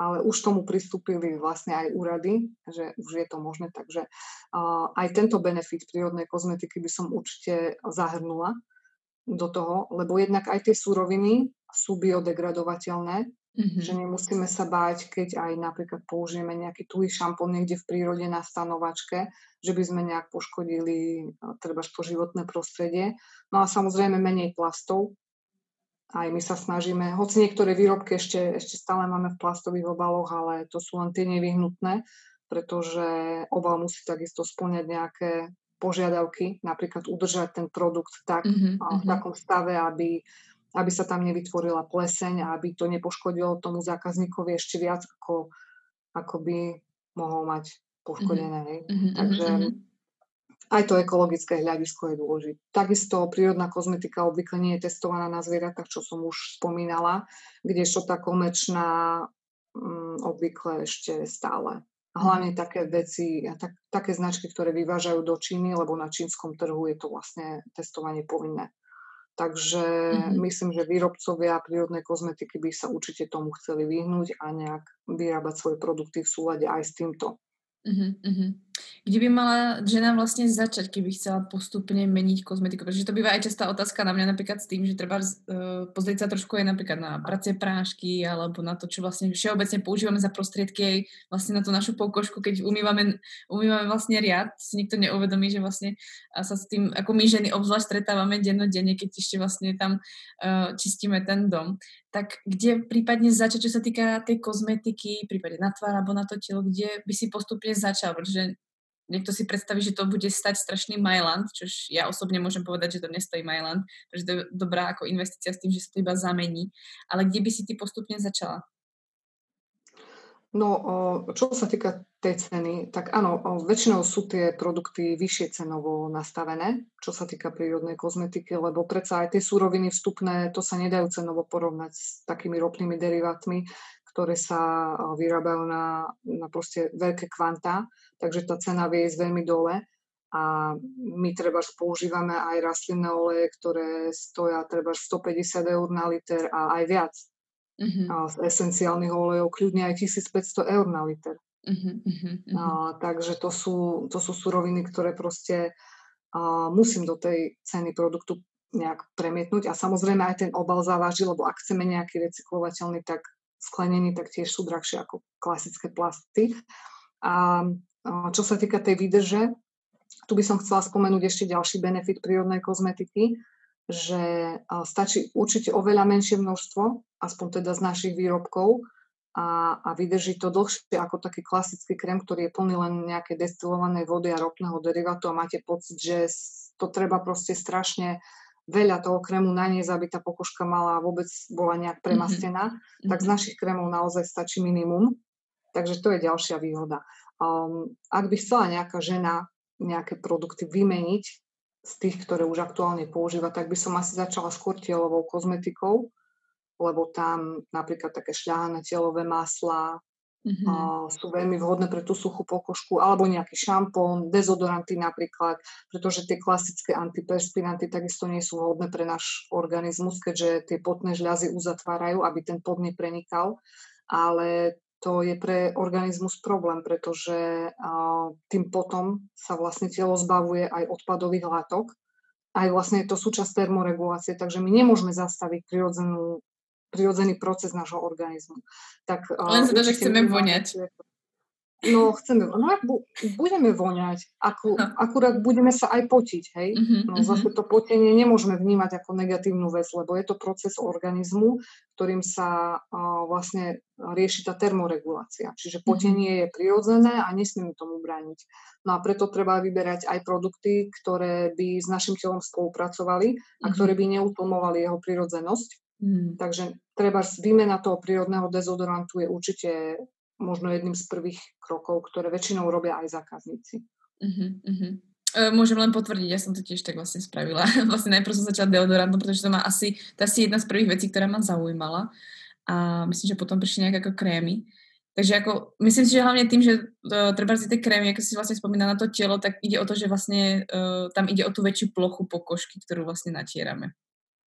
Ale už tomu pristúpili vlastne aj úrady, že už je to možné, takže aj tento benefit prírodnej kozmetiky by som určite zahrnula do toho, lebo jednak aj tie súroviny sú biodegradovateľné, Mm-hmm. Že nemusíme sa báť, keď aj napríklad použijeme nejaký tuhý šampón niekde v prírode na stanovačke, že by sme nejak poškodili treba to životné prostredie. No a samozrejme menej plastov. Aj my sa snažíme, hoci niektoré výrobky ešte, ešte stále máme v plastových obaloch, ale to sú len tie nevyhnutné, pretože obal musí takisto splňať nejaké požiadavky, napríklad udržať ten produkt tak, mm-hmm. v mm-hmm. takom stave, aby aby sa tam nevytvorila pleseň a aby to nepoškodilo tomu zákazníkovi ešte viac, ako, ako by mohol mať poškodené. Mm-hmm. Takže mm-hmm. Aj to ekologické hľadisko je dôležité. Takisto prírodná kozmetika obvykle nie je testovaná na zvieratách, čo som už spomínala, kdežto tá komerčná um, obvykle ešte stále. Hlavne také veci, tak, také značky, ktoré vyvážajú do Číny, lebo na čínskom trhu je to vlastne testovanie povinné. Takže mm-hmm. myslím, že výrobcovia prírodnej kozmetiky by sa určite tomu chceli vyhnúť a nejak vyrábať svoje produkty v súlade aj s týmto. Mm-hmm. Kde by mala žena vlastne začať, keby chcela postupne meniť kozmetiku? Pretože to býva aj častá otázka na mňa napríklad s tým, že treba uh, pozrieť sa trošku aj napríklad na pracie prášky alebo na to, čo vlastne všeobecne používame za prostriedky vlastne na tú našu pokožku, keď umývame, umývame vlastne riad, si nikto neuvedomí, že vlastne sa s tým, ako my ženy obzvlášť stretávame dennodenne, keď ešte vlastne tam uh, čistíme ten dom. Tak kde prípadne začať, čo sa týka tej kozmetiky, prípadne na tvár alebo na to telo, kde by si postupne začal, pretože niekto si predstaví, že to bude stať strašný Myland, čož ja osobne môžem povedať, že to nestojí Myland, pretože to je dobrá ako investícia s tým, že sa to iba zamení. Ale kde by si ty postupne začala? No, čo sa týka tej ceny, tak áno, väčšinou sú tie produkty vyššie cenovo nastavené, čo sa týka prírodnej kozmetiky, lebo predsa aj tie súroviny vstupné, to sa nedajú cenovo porovnať s takými ropnými derivátmi, ktoré sa vyrábajú na, na proste veľké kvantá, takže tá cena vie ísť veľmi dole. A my treba používame aj rastlinné oleje, ktoré stoja treba 150 eur na liter a aj viac uh-huh. a z esenciálnych olejov kľudne aj 1500 eur na liter. Uh-huh, uh-huh, uh-huh. A, takže to sú, to sú suroviny, ktoré proste a, musím do tej ceny produktu nejak premietnúť a samozrejme aj ten obal závaží, lebo ak chceme nejaký recyklovateľný, tak sklenený, tak tiež sú drahšie ako klasické plasty. A, čo sa týka tej výdrže, tu by som chcela spomenúť ešte ďalší benefit prírodnej kozmetiky, že stačí určite oveľa menšie množstvo, aspoň teda z našich výrobkov, a, a vydrží to dlhšie ako taký klasický krém, ktorý je plný len nejaké destilovanej vody a ropného derivátu a máte pocit, že to treba proste strašne veľa toho krému naniesť, aby tá pokožka mala vôbec bola nejak mhm. premastená, mm-hmm. tak z našich krémov naozaj stačí minimum. Takže to je ďalšia výhoda. Um, ak by chcela nejaká žena nejaké produkty vymeniť, z tých, ktoré už aktuálne používa, tak by som asi začala skôr tielovou kozmetikou, lebo tam napríklad také šľahané telové masla mm-hmm. sú veľmi vhodné pre tú suchú pokožku, alebo nejaký šampón, dezodoranty napríklad, pretože tie klasické antiperspinanty takisto nie sú vhodné pre náš organizmus, keďže tie potné žľazy uzatvárajú, aby ten pot neprenikal, ale to je pre organizmus problém, pretože tým potom sa vlastne telo zbavuje aj odpadových látok. Aj vlastne je to súčasť termoregulácie, takže my nemôžeme zastaviť prirodzenú, prirodzený proces nášho organizmu. Tak, Len za to, že chceme voňať. No, chceme, no bu- budeme voňať, ako, no. akurát budeme sa aj potiť, hej? Uh-huh, no, zase to potenie nemôžeme vnímať ako negatívnu vec, lebo je to proces organizmu, ktorým sa uh, vlastne rieši tá termoregulácia. Čiže potenie uh-huh. je prirodzené a nesmieme tomu brániť. No a preto treba vyberať aj produkty, ktoré by s našim telom spolupracovali a ktoré by neutlmovali jeho prirodzenosť. Uh-huh. Takže treba výmena toho prírodného dezodorantu je určite možno jedným z prvých krokov, ktoré väčšinou robia aj zákazníci. Uh-huh, uh-huh. Môžem len potvrdiť, ja som to tiež tak vlastne spravila. Vlastne najprv som začala deodorantom, pretože to má asi, to asi jedna z prvých vecí, ktorá ma zaujímala. A myslím, že potom prišli nejaké ako krémy. Takže ako, myslím si, že hlavne tým, že uh, treba si tie krémy, ako si vlastne spomína na to telo, tak ide o to, že vlastne uh, tam ide o tú väčšiu plochu pokožky, ktorú vlastne natierame.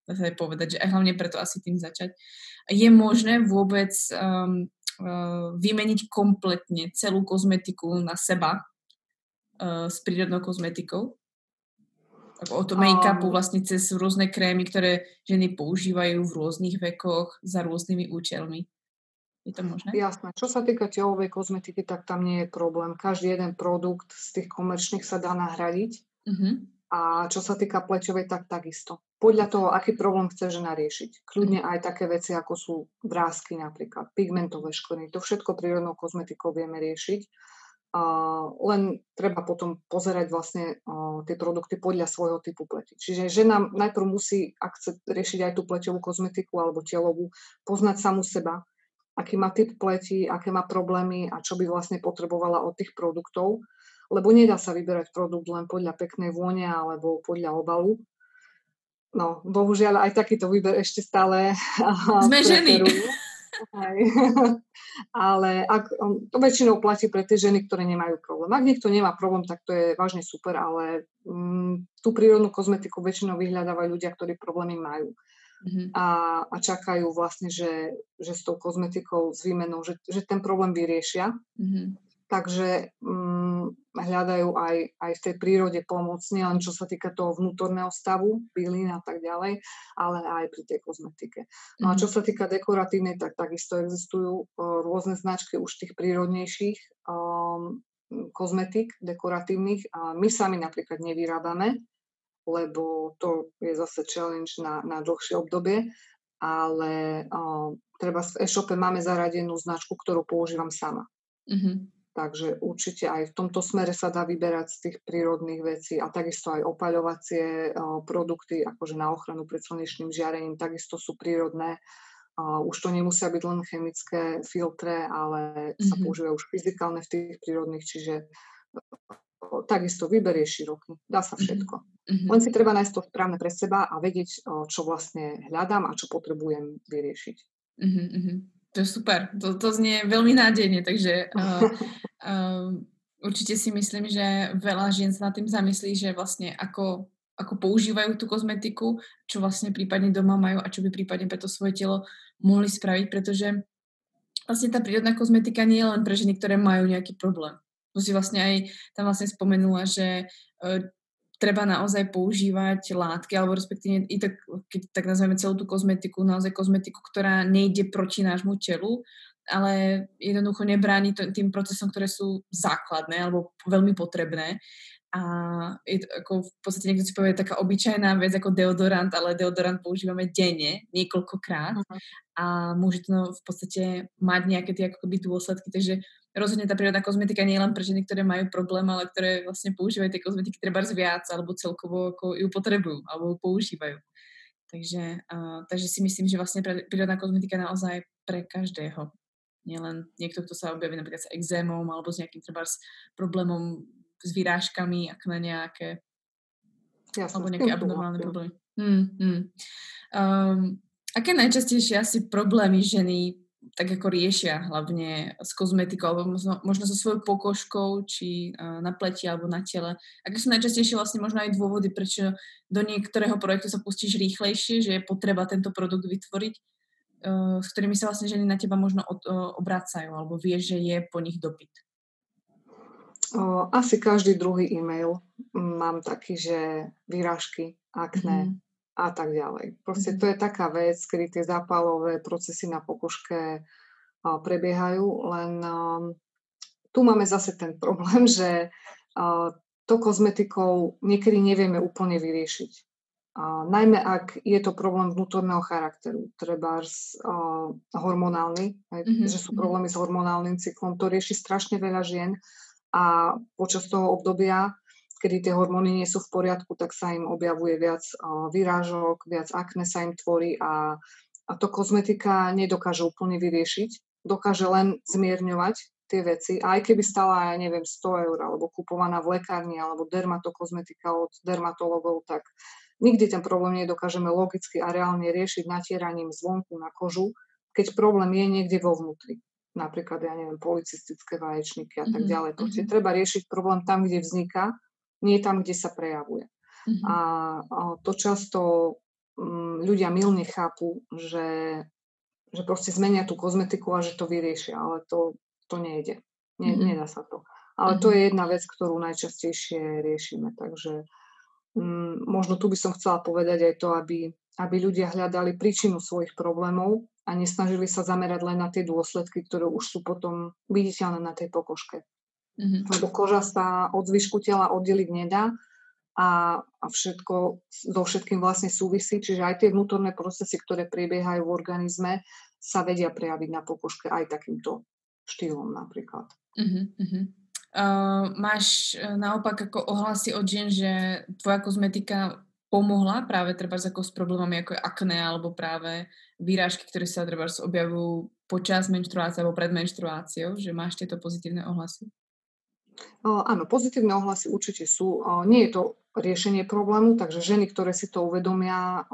Dá sa aj povedať, že aj hlavne preto asi tým začať. Je možné vôbec um, Eh, vymeniť kompletne celú kozmetiku na seba uh, s prírodnou kozmetikou. Od make-upu vlastne cez rôzne krémy, ktoré ženy používajú v rôznych vekoch za rôznymi účelmi. Je to možné? Jasné. Čo sa týka telovej kozmetiky, tak tam nie je problém. Každý jeden produkt z tých komerčných sa dá nahradiť. Uh-huh. A čo sa týka pleťovej, tak takisto. Podľa toho, aký problém chce žena riešiť. Kľudne aj také veci, ako sú vrázky napríklad, pigmentové škvrny. To všetko prírodnou kozmetikou vieme riešiť. Uh, len treba potom pozerať vlastne uh, tie produkty podľa svojho typu pleti. Čiže žena najprv musí, ak chce riešiť aj tú pleťovú kozmetiku alebo telovú, poznať samú seba, aký má typ pleti, aké má problémy a čo by vlastne potrebovala od tých produktov lebo nedá sa vyberať produkt len podľa peknej vône alebo podľa obalu. No, bohužiaľ aj takýto výber ešte stále Sme ženy. Aj. Ale ak, um, to väčšinou platí pre tie ženy, ktoré nemajú problém. Ak niekto nemá problém, tak to je vážne super, ale um, tú prírodnú kozmetiku väčšinou vyhľadávajú ľudia, ktorí problémy majú. Mm-hmm. A, a čakajú vlastne, že, že s tou kozmetikou, s výmenou, že, že ten problém vyriešia. Mm-hmm. Takže um, hľadajú aj, aj v tej prírode pomoc, nielen čo sa týka toho vnútorného stavu, bylín a tak ďalej, ale aj pri tej kozmetike. No a čo mhm. sa týka dekoratívnej, tak takisto existujú uh, rôzne značky už tých prírodnejších um, kozmetik dekoratívnych. A my sami napríklad nevyrábame, lebo to je zase challenge na, na dlhšie obdobie, ale uh, treba v e-shope máme zaradenú značku, ktorú používam sama. Mm-hmm. Takže určite aj v tomto smere sa dá vyberať z tých prírodných vecí a takisto aj opaľovacie produkty, akože na ochranu pred slnečným žiarením, takisto sú prírodné. Uh, už to nemusia byť len chemické filtre, ale mm-hmm. sa mhm. používajú už fyzikálne v tých prírodných, čiže uh, takisto výber je široký. Dá sa mhm. všetko. Mm-hmm. Len si treba nájsť to správne pre seba a vedieť, čo vlastne hľadám a čo potrebujem vyriešiť. Mm-hmm. To je super. To, to znie veľmi nádejne, takže uh, uh, určite si myslím, že veľa žien sa nad tým zamyslí, že vlastne ako ako používajú tú kozmetiku, čo vlastne prípadne doma majú a čo by prípadne pre to svoje telo mohli spraviť, pretože vlastne tá prírodná kozmetika nie je len pre ženy, ktoré majú nejaký problém. To si vlastne aj tam vlastne spomenula, že uh, treba naozaj používať látky, alebo respektíve i tak, keď tak nazveme celú tú kozmetiku, naozaj kozmetiku, ktorá nejde proti nášmu telu, ale jednoducho nebráni tým procesom, ktoré sú základné alebo veľmi potrebné a je to ako v podstate niekto si povie taká obyčajná vec ako deodorant, ale deodorant používame denne, niekoľkokrát uh-huh. a môže to v podstate mať nejaké tie akoby dôsledky, takže rozhodne tá prírodná kozmetika nie je len pre ženy, ktoré majú problém, ale ktoré vlastne používajú tie kozmetiky treba viac alebo celkovo ako ju potrebujú alebo ju používajú. Takže, uh, takže si myslím, že vlastne prírodná kozmetika naozaj pre každého. Nielen niekto, kto sa objaví napríklad s exémom alebo s nejakým treba s problémom s vyrážkami, ak na nejaké Jasne, alebo nejaké abnormálne problémy. Hmm, hmm. Um, aké najčastejšie asi problémy ženy tak ako riešia hlavne s kozmetikou alebo možno, možno so svojou pokožkou či uh, na pleti alebo na tele. Aké sú najčastejšie vlastne možno aj dôvody, prečo do niektorého projektu sa pustíš rýchlejšie, že je potreba tento produkt vytvoriť, uh, s ktorými sa vlastne ženy na teba možno uh, obracajú alebo vieš, že je po nich dopyt. Asi každý druhý e-mail mám taký, že výražky, akné mm-hmm. A tak ďalej. Proste mm-hmm. to je taká vec, kedy tie zápalové procesy na pokožke prebiehajú, len o, tu máme zase ten problém, že to kozmetikou niekedy nevieme úplne vyriešiť. A najmä ak je to problém vnútorného charakteru, treba uh, hormonálny, mm-hmm. že sú mhm. problémy s hormonálnym cyklom, to rieši strašne veľa žien a počas toho obdobia, kedy tie hormóny nie sú v poriadku, tak sa im objavuje viac vyrážok, viac akne sa im tvorí a, a to kozmetika nedokáže úplne vyriešiť. Dokáže len zmierňovať tie veci. A aj keby stala, ja neviem, 100 eur, alebo kupovaná v lekárni, alebo dermatokozmetika od dermatologov, tak nikdy ten problém nedokážeme logicky a reálne riešiť natieraním zvonku na kožu, keď problém je niekde vo vnútri napríklad, ja neviem, policistické vaječníky a tak mm-hmm. ďalej. Proste mm-hmm. treba riešiť problém tam, kde vzniká, nie tam, kde sa prejavuje. Mm-hmm. A, a to často mm, ľudia milne chápu, že, že proste zmenia tú kozmetiku a že to vyriešia, ale to, to nejde. Nie, mm-hmm. Nedá sa to. Ale mm-hmm. to je jedna vec, ktorú najčastejšie riešime. Takže m, mm, možno tu by som chcela povedať aj to, aby, aby ľudia hľadali príčinu svojich problémov a nesnažili sa zamerať len na tie dôsledky, ktoré už sú potom viditeľné na tej pokožke. Mm-hmm. Lebo koža sa od zvyšku tela oddeliť nedá a, a všetko so všetkým vlastne súvisí, čiže aj tie vnútorné procesy, ktoré prebiehajú v organizme, sa vedia prejaviť na pokožke aj takýmto štýlom napríklad. Mm-hmm. Uh, máš uh, naopak ako ohlasy od žien, že tvoja kozmetika pomohla práve treba ako s problémami ako je akné alebo práve výrážky, ktoré sa treba objavujú počas menštruácie alebo pred menštruáciou, že máš tieto pozitívne ohlasy? Áno, pozitívne ohlasy určite sú. Nie je to riešenie problému, takže ženy, ktoré si to uvedomia,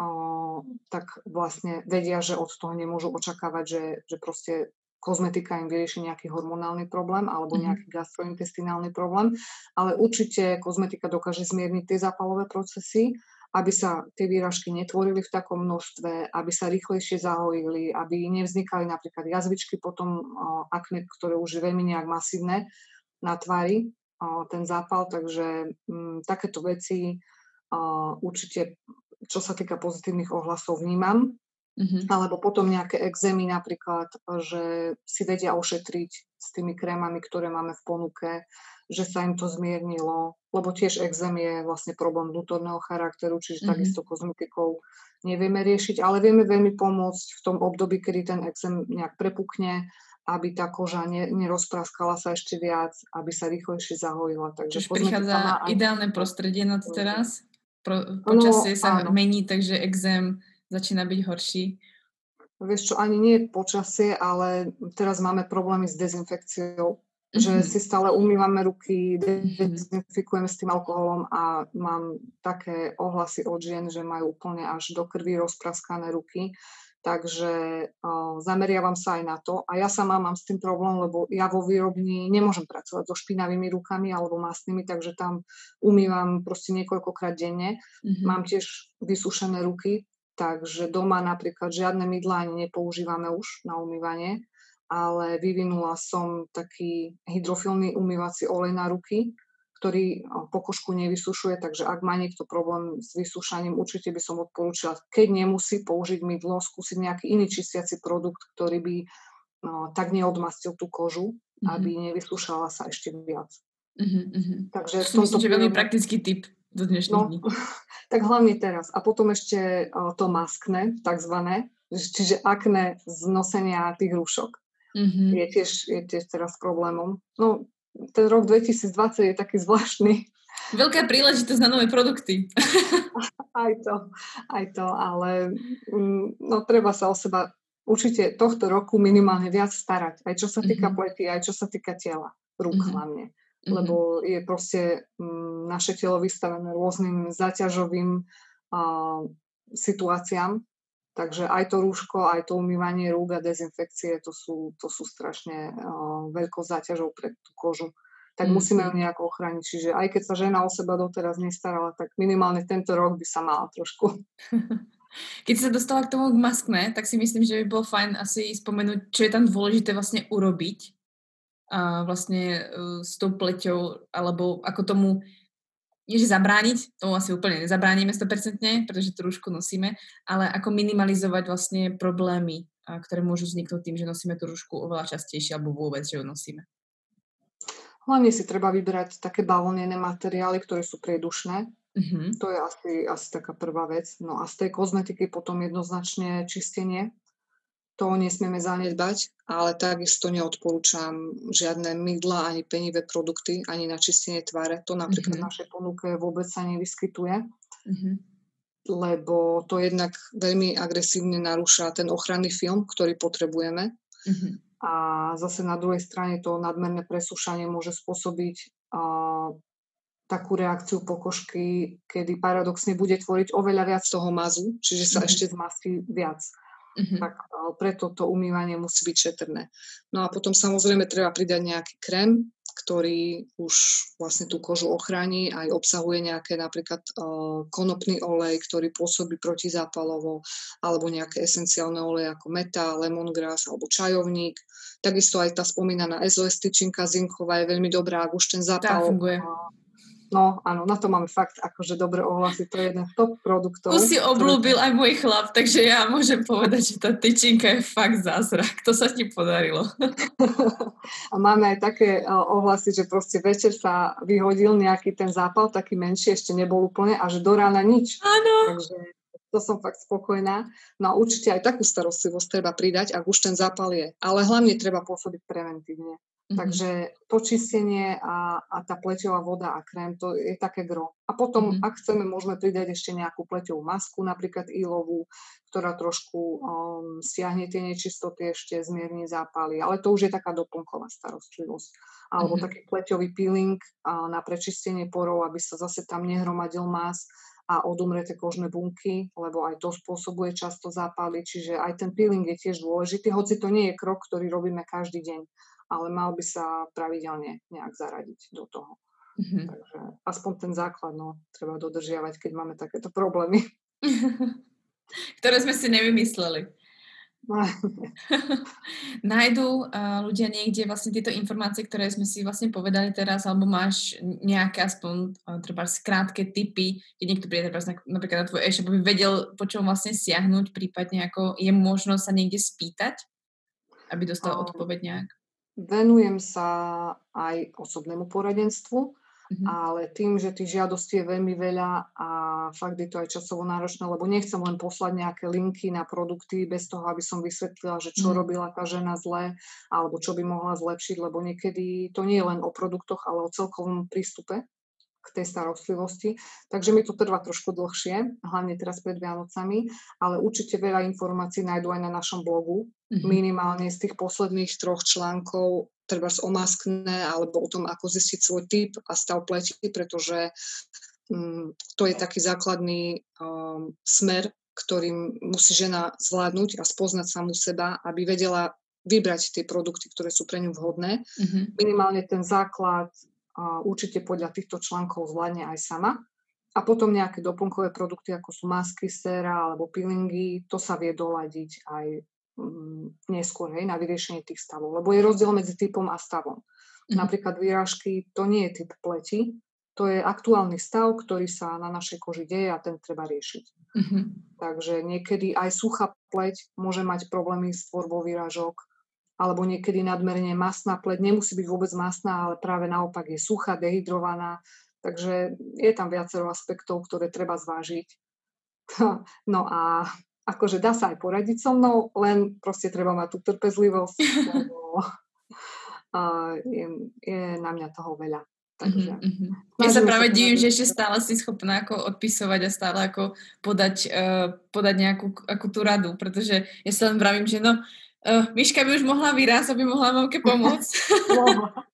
tak vlastne vedia, že od toho nemôžu očakávať, že, že proste kozmetika im vyrieši nejaký hormonálny problém alebo mhm. nejaký gastrointestinálny problém, ale určite kozmetika dokáže zmierniť tie zápalové procesy aby sa tie výražky netvorili v takom množstve, aby sa rýchlejšie zahojili, aby nevznikali napríklad jazvičky potom akne, ktoré už je veľmi nejak masívne na tvári, ten zápal, takže m, mm, takéto veci určite, čo sa týka pozitívnych ohlasov, vnímam. Mm-hmm. Alebo potom nejaké exémy napríklad, že si vedia ošetriť s tými krémami, ktoré máme v ponuke, že sa im to zmiernilo, lebo tiež exém je vlastne problém vnútorného charakteru, čiže mm-hmm. takisto kozmetikou nevieme riešiť, ale vieme veľmi pomôcť v tom období, kedy ten exém nejak prepukne, aby tá koža ne, nerozpraskala sa ešte viac, aby sa rýchlejšie zahojila. Takže Čiže prichádza aj... ideálne prostredie na to teraz? Pro, počasie no, sa áno. mení, takže exém začína byť horší. Vieš čo, ani nie počasie, ale teraz máme problémy s dezinfekciou že mm-hmm. si stále umývame ruky, dezinfikujeme s tým alkoholom a mám také ohlasy od žien, že majú úplne až do krvi rozpraskané ruky. Takže uh, zameriavam sa aj na to. A ja sama mám s tým problém, lebo ja vo výrobni nemôžem pracovať so špinavými rukami alebo masnými, takže tam umývam proste niekoľkokrát denne. Mm-hmm. Mám tiež vysúšené ruky, takže doma napríklad žiadne mydla ani nepoužívame už na umývanie ale vyvinula som taký hydrofilný umývací olej na ruky, ktorý pokožku nevysušuje, takže ak má niekto problém s vysúšaním, určite by som odporúčila, keď nemusí použiť mydlo, skúsiť nejaký iný čistiaci produkt, ktorý by no, tak neodmastil tú kožu, mm-hmm. aby nevysúšala sa ešte viac. Mm-hmm. Takže tomto myslím, veľmi praktický tip do dnešných no, dní. tak hlavne teraz. A potom ešte to maskne, takzvané, čiže akné z nosenia tých rúšok mm-hmm. je, tiež, je tiež teraz problémom. No, ten rok 2020 je taký zvláštny. Veľká príležitosť na nové produkty. aj to, aj to, ale mm, no, treba sa o seba určite tohto roku minimálne viac starať. Aj čo sa týka mm-hmm. plety, aj čo sa týka tela. Rúk mm-hmm. hlavne. Mm-hmm. Lebo je proste m, mm, naše telo vystavené rôznym záťažovým a, situáciám Takže aj to rúško, aj to umývanie rúk a dezinfekcie, to sú, to sú strašne uh, veľkou záťažou pre tú kožu. Tak mm. musíme ju nejako ochrániť. Čiže aj keď sa žena o seba doteraz nestarala, tak minimálne tento rok by sa mala trošku. Keď sa dostala k tomu k maskne, tak si myslím, že by bolo fajn asi spomenúť, čo je tam dôležité vlastne urobiť a vlastne uh, s tou pleťou, alebo ako tomu nie že zabrániť, tomu asi úplne nezabránime 100%, pretože tú rúšku nosíme, ale ako minimalizovať vlastne problémy, ktoré môžu vzniknúť tým, že nosíme tú rúšku oveľa častejšie alebo vôbec, že ju nosíme. Hlavne si treba vybrať také bavlnené materiály, ktoré sú priedušné. Mm-hmm. To je asi, asi taká prvá vec. No a z tej kozmetiky potom jednoznačne čistenie to nesmieme zanedbať, ale takisto neodporúčam žiadne mydla ani penivé produkty, ani na čistenie tváre. To napríklad mm-hmm. v našej ponuke vôbec sa nevyskytuje, mm-hmm. lebo to jednak veľmi agresívne narúša ten ochranný film, ktorý potrebujeme. Mm-hmm. A zase na druhej strane to nadmerné presúšanie môže spôsobiť uh, takú reakciu pokožky, kedy paradoxne bude tvoriť oveľa viac toho mazu, čiže sa mm-hmm. ešte zmastí viac. Mm-hmm. Tak preto to umývanie musí byť šetrné. No a potom samozrejme treba pridať nejaký krém, ktorý už vlastne tú kožu ochráni, aj obsahuje nejaké napríklad uh, konopný olej, ktorý pôsobí protizápalovo, alebo nejaké esenciálne oleje ako meta, lemongrass alebo čajovník. Takisto aj tá spomínaná ezoestičinka zinková je veľmi dobrá, ak už ten zápal... Tá funguje. No áno, na to máme fakt akože dobré ohlasy. To je jeden z top produktov. To si oblúbil ktorý... aj môj chlap, takže ja môžem povedať, že tá tyčinka je fakt zázrak. To sa ti podarilo. A máme aj také ohlasy, že proste večer sa vyhodil nejaký ten zápal, taký menší, ešte nebol úplne, a že do rána nič. Áno. Takže to som fakt spokojná. No a určite aj takú starostlivosť treba pridať, ak už ten zápal je. Ale hlavne treba pôsobiť preventívne. Mm-hmm. Takže počistenie a, a tá pleťová voda a krém, to je také gro. A potom, mm-hmm. ak chceme, môžeme pridať ešte nejakú pleťovú masku, napríklad ílovú, ktorá trošku um, stiahne tie nečistoty, ešte zmierni zápaly. Ale to už je taká doplnková starostlivosť. Alebo mm-hmm. taký pleťový peeling uh, na prečistenie porov, aby sa zase tam nehromadil más a odumrete kožné bunky, lebo aj to spôsobuje často zápaly, čiže aj ten peeling je tiež dôležitý, hoci to nie je krok, ktorý robíme každý deň ale mal by sa pravidelne nejak zaradiť do toho. Mm-hmm. Takže aspoň ten základ no, treba dodržiavať, keď máme takéto problémy. Ktoré sme si nevymysleli. Nájdú uh, ľudia niekde vlastne tieto informácie, ktoré sme si vlastne povedali teraz, alebo máš nejaké aspoň uh, treba krátke tipy, keď niekto príde treba napríklad na tvoj e-shop, aby vedel, po čom vlastne siahnuť, prípadne ako je možno sa niekde spýtať, aby dostal um, odpoveď nejak? Venujem sa aj osobnému poradenstvu, mm-hmm. ale tým, že tých žiadostí je veľmi veľa a fakt je to aj časovo náročné, lebo nechcem len poslať nejaké linky na produkty bez toho, aby som vysvetlila, že čo mm. robila tá žena zle alebo čo by mohla zlepšiť, lebo niekedy to nie je len o produktoch, ale o celkovom prístupe k tej starostlivosti. Takže mi to trvá trošku dlhšie, hlavne teraz pred Vianocami, ale určite veľa informácií nájdú aj na našom blogu. Mm-hmm. Minimálne z tých posledných troch článkov, treba o maskne alebo o tom, ako zistiť svoj typ a stav pleti, pretože um, to je taký základný um, smer, ktorým musí žena zvládnuť a spoznať samú seba, aby vedela vybrať tie produkty, ktoré sú pre ňu vhodné. Mm-hmm. Minimálne ten základ a určite podľa týchto článkov zvládne aj sama. A potom nejaké doplnkové produkty, ako sú masky, séra alebo peelingy, to sa vie doladiť aj neskôr hej, na vyriešenie tých stavov. Lebo je rozdiel medzi typom a stavom. Mm-hmm. Napríklad výražky, to nie je typ pleti, to je aktuálny stav, ktorý sa na našej koži deje a ten treba riešiť. Mm-hmm. Takže niekedy aj suchá pleť môže mať problémy s tvorbou výražok, alebo niekedy nadmerne masná pleť nemusí byť vôbec masná, ale práve naopak je suchá, dehydrovaná. Takže je tam viacero aspektov, ktoré treba zvážiť. No a akože dá sa aj poradiť so mnou, len proste treba mať tú trpezlivosť, lebo je, je na mňa toho veľa. Takže, mm-hmm. Ja sa práve divím, že ešte stále si schopná ako odpisovať a stále ako podať, uh, podať nejakú ako tú radu, pretože ja sa len vravím, že no, uh, Miška by už mohla vyraz, aby mohla mamke pomôcť.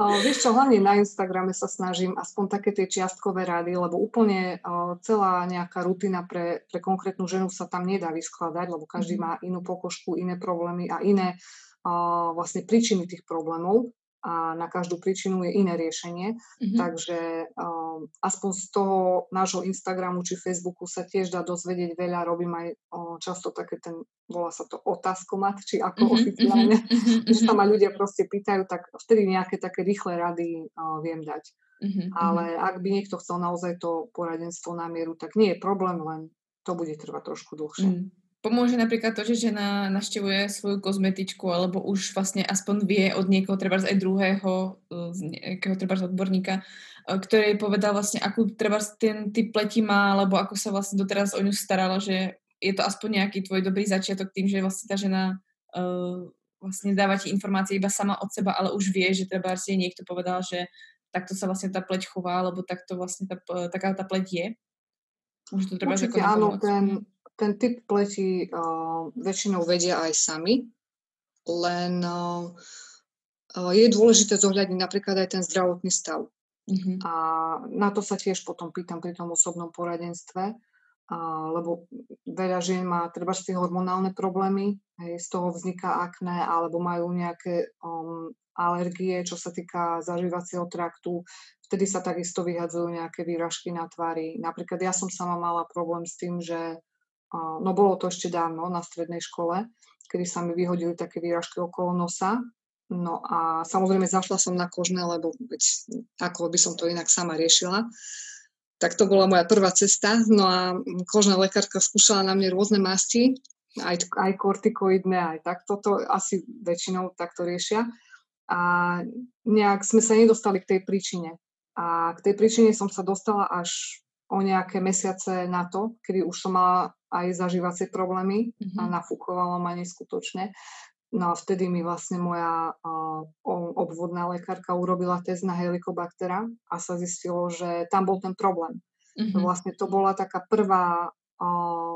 Uh, vieš čo, hlavne na Instagrame sa snažím aspoň také tie čiastkové rady, lebo úplne uh, celá nejaká rutina pre, pre konkrétnu ženu sa tam nedá vyskladať, lebo každý mm. má inú pokožku, iné problémy a iné uh, vlastne príčiny tých problémov a na každú príčinu je iné riešenie. Mm-hmm. Takže um, aspoň z toho nášho Instagramu či Facebooku sa tiež dá dozvedieť veľa. Robím aj um, často také ten, volá sa to otázkomat, či ako mm-hmm. oficiálne, mm-hmm. že sa ma ľudia proste pýtajú, tak vtedy nejaké také rýchle rady uh, viem dať. Mm-hmm. Ale ak by niekto chcel naozaj to poradenstvo na mieru, tak nie je problém, len to bude trvať trošku dlhšie. Mm. Pomôže napríklad to, že žena naštevuje svoju kozmetičku alebo už vlastne aspoň vie od niekoho, treba aj druhého, z nejakého treba odborníka, ktorý povedal vlastne, akú treba ten typ pleti má, alebo ako sa vlastne doteraz o ňu starala, že je to aspoň nejaký tvoj dobrý začiatok tým, že vlastne tá žena uh, vlastne dáva ti informácie iba sama od seba, ale už vie, že treba si niekto povedal, že takto sa vlastne tá pleť chová, alebo takto vlastne tá, taká tá pleť je. Môže to treba Určite áno, ten, ten typ pleti uh, väčšinou vedia aj sami, len uh, je dôležité zohľadniť napríklad aj ten zdravotný stav. Mm-hmm. A na to sa tiež potom pýtam pri tom osobnom poradenstve, uh, lebo veľa žien má treba tie hormonálne problémy, hej, z toho vzniká akné, alebo majú nejaké um, alergie, čo sa týka zažívacieho traktu. Vtedy sa takisto vyhadzujú nejaké výražky na tvári. Napríklad ja som sama mala problém s tým, že no bolo to ešte dávno na strednej škole, kedy sa mi vyhodili také výražky okolo nosa. No a samozrejme zašla som na kožné, lebo veď, ako by som to inak sama riešila. Tak to bola moja prvá cesta. No a kožná lekárka skúšala na mne rôzne masti, aj, aj kortikoidné, aj takto. To asi väčšinou takto riešia. A nejak sme sa nedostali k tej príčine. A k tej príčine som sa dostala až o nejaké mesiace na to, kedy už som mala aj zažívacie problémy mm-hmm. a nafúkovalo ma neskutočne. No a vtedy mi vlastne moja uh, obvodná lekárka urobila test na helikobaktera a sa zistilo, že tam bol ten problém. Mm-hmm. Vlastne to bola taká prvá, uh,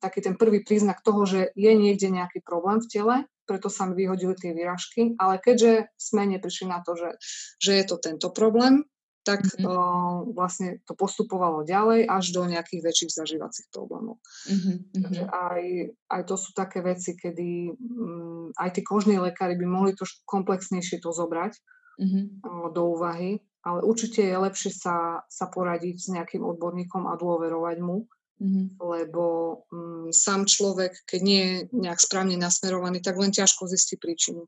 taký ten prvý príznak toho, že je niekde nejaký problém v tele, preto sa mi vyhodili tie výražky, ale keďže sme neprišli na to, že, že je to tento problém, tak mm-hmm. uh, vlastne to postupovalo ďalej až do nejakých väčších zažívacích problémov. Mm-hmm. Takže aj, aj to sú také veci, kedy um, aj tí kožní lekári by mohli trošku komplexnejšie to zobrať mm-hmm. uh, do úvahy, ale určite je lepšie sa, sa poradiť s nejakým odborníkom a dôverovať mu, mm-hmm. lebo um, sám človek, keď nie je nejak správne nasmerovaný, tak len ťažko zistí príčinu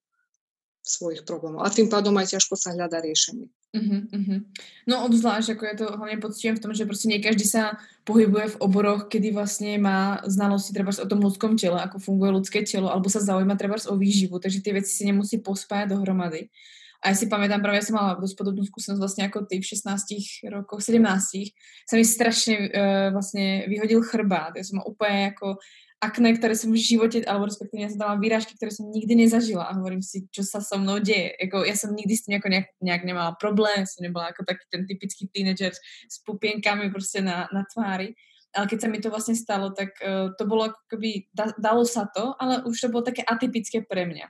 svojich problémov. A tým pádom aj ťažko sa hľadá riešenie. Uh-huh, uh-huh. No obzvlášť, ako je to hlavne pocitujem v tom, že proste nie každý sa pohybuje v oboroch, kedy vlastne má znalosti treba o tom ľudskom tele, ako funguje ľudské telo, alebo sa zaujíma treba o výživu, takže tie veci si nemusí pospájať dohromady. A ja si pamätám, práve ja som mala dosť podobnú skúsenosť vlastne ako ty v 16 rokoch, 17 sa mi strašne uh, vlastne vyhodil chrbát. Ja som úplne ako akné, ktoré som v živote, alebo respektíve ja som dala výrážky, ktoré som nikdy nezažila a hovorím si, čo sa so mnou deje. Jako, ja som nikdy s tým nejak, nejak nemala problém, som nebola ako taký ten typický tínedžer s pupienkami proste na, na tvári. Ale keď sa mi to vlastne stalo, tak uh, to bolo ako da, dalo sa to, ale už to bolo také atypické pre mňa.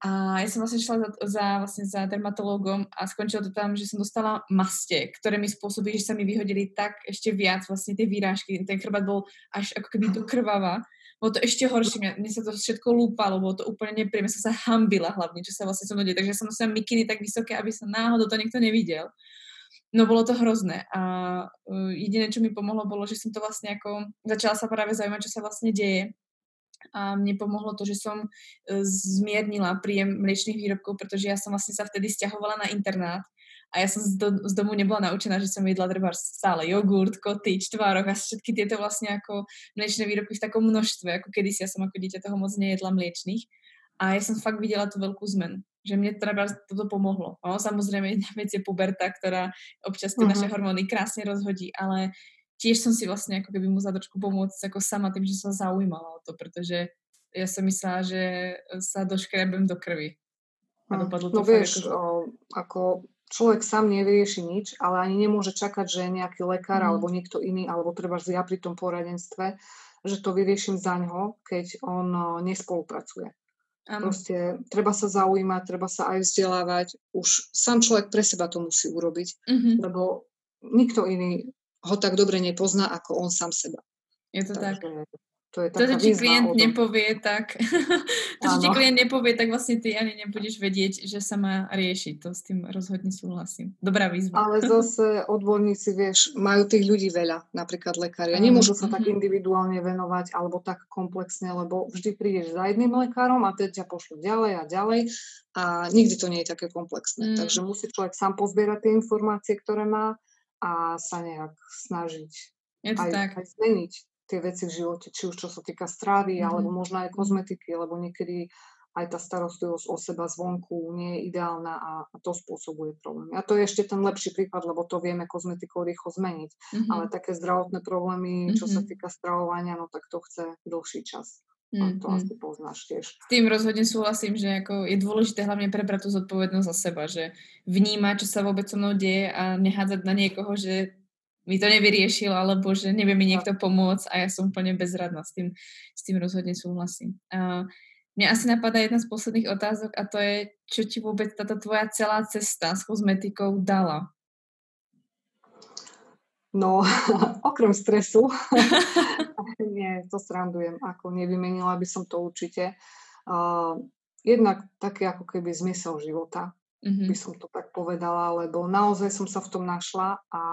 A ja som vlastne šla za, za, vlastne za dermatológom a skončilo to tam, že som dostala maste, ktoré mi spôsobili, že sa mi vyhodili tak ešte viac vlastne tie výrážky. Ten chrbát bol až ako keby do krvava. Bolo to ešte horšie, mňa, mne sa to všetko lúpalo, bolo to úplne nepríjemné, som sa hambila hlavne, čo sa vlastne so mnou deje. Takže som nosila mikiny tak vysoké, aby sa náhodou to niekto nevidel. No bolo to hrozné a uh, jediné, čo mi pomohlo, bolo, že som to vlastne ako začala sa práve zaujímať, čo sa vlastne deje a mne pomohlo to, že som e, zmiernila príjem mliečných výrobkov, pretože ja som vlastne sa vtedy stiahovala na internát a ja som z, do, z domu nebola naučená, že som jedla treba stále jogurt, koty, čtvároch a všetky tieto vlastne ako mliečné výrobky v takom množstve, ako kedysi ja som ako dieťa toho moc nejedla mliečných. A ja som fakt videla tú veľkú zmenu že mne treba toto pomohlo. No, samozrejme, jedna vec je puberta, ktorá občas tie uh-huh. naše hormóny krásne rozhodí, ale tiež som si vlastne ako keby musela trošku pomôcť ako sama tým, že sa zaujímala o to, pretože ja som myslela, že sa doškrebem do krvi. A hm. dopadlo to no vieš, ako... Ako človek sám nevyrieši nič, ale ani nemôže čakať, že nejaký lekár mm. alebo niekto iný, alebo treba ja pri tom poradenstve, že to vyrieším za ňo, keď on nespolupracuje. Ano. Proste treba sa zaujímať, treba sa aj vzdelávať. Už sám človek pre seba to musí urobiť, mm-hmm. lebo nikto iný ho tak dobre nepozná ako on sám seba. Je to Takže, tak. To, je to, že ti klient nepovie, tak to, že ti klient nepovie, tak vlastne ty ani nebudeš vedieť, že sa má riešiť. To s tým rozhodne súhlasím. Dobrá výzva. Ale zase odborníci, vieš, majú tých ľudí veľa, napríklad lekári. A nemôžu sa tak mhm. individuálne venovať alebo tak komplexne, lebo vždy prídeš za jedným lekárom a teď ťa pošlu ďalej a ďalej a nikdy to nie je také komplexné. Mm. Takže musí človek sám pozbierať tie informácie, ktoré má a sa nejak snažiť je to aj, tak. aj zmeniť tie veci v živote, či už čo sa týka stravy, mm-hmm. alebo možno aj kozmetiky, lebo niekedy aj tá starostlivosť o seba zvonku nie je ideálna a, a to spôsobuje problémy. A to je ešte ten lepší príklad, lebo to vieme kozmetikou rýchlo zmeniť. Mm-hmm. Ale také zdravotné problémy, čo mm-hmm. sa týka stravovania, no tak to chce dlhší čas. To mm-hmm. asi poznáš tiež. S tým rozhodne súhlasím, že ako je dôležité hlavne prebrať tú zodpovednosť za seba, že vnímať, čo sa vôbec so mnou deje a nehádzať na niekoho, že mi to nevyriešil, alebo že nevie mi niekto pomôcť a ja som úplne bezradná. S tým, s tým rozhodne súhlasím. A mňa asi napadá jedna z posledných otázok a to je, čo ti vôbec táto tvoja celá cesta s kozmetikou dala? No, okrem stresu, nie, to srandujem, ako nevymenila by som to určite. Uh, jednak taký ako keby zmysel života, mm-hmm. by som to tak povedala, lebo naozaj som sa v tom našla a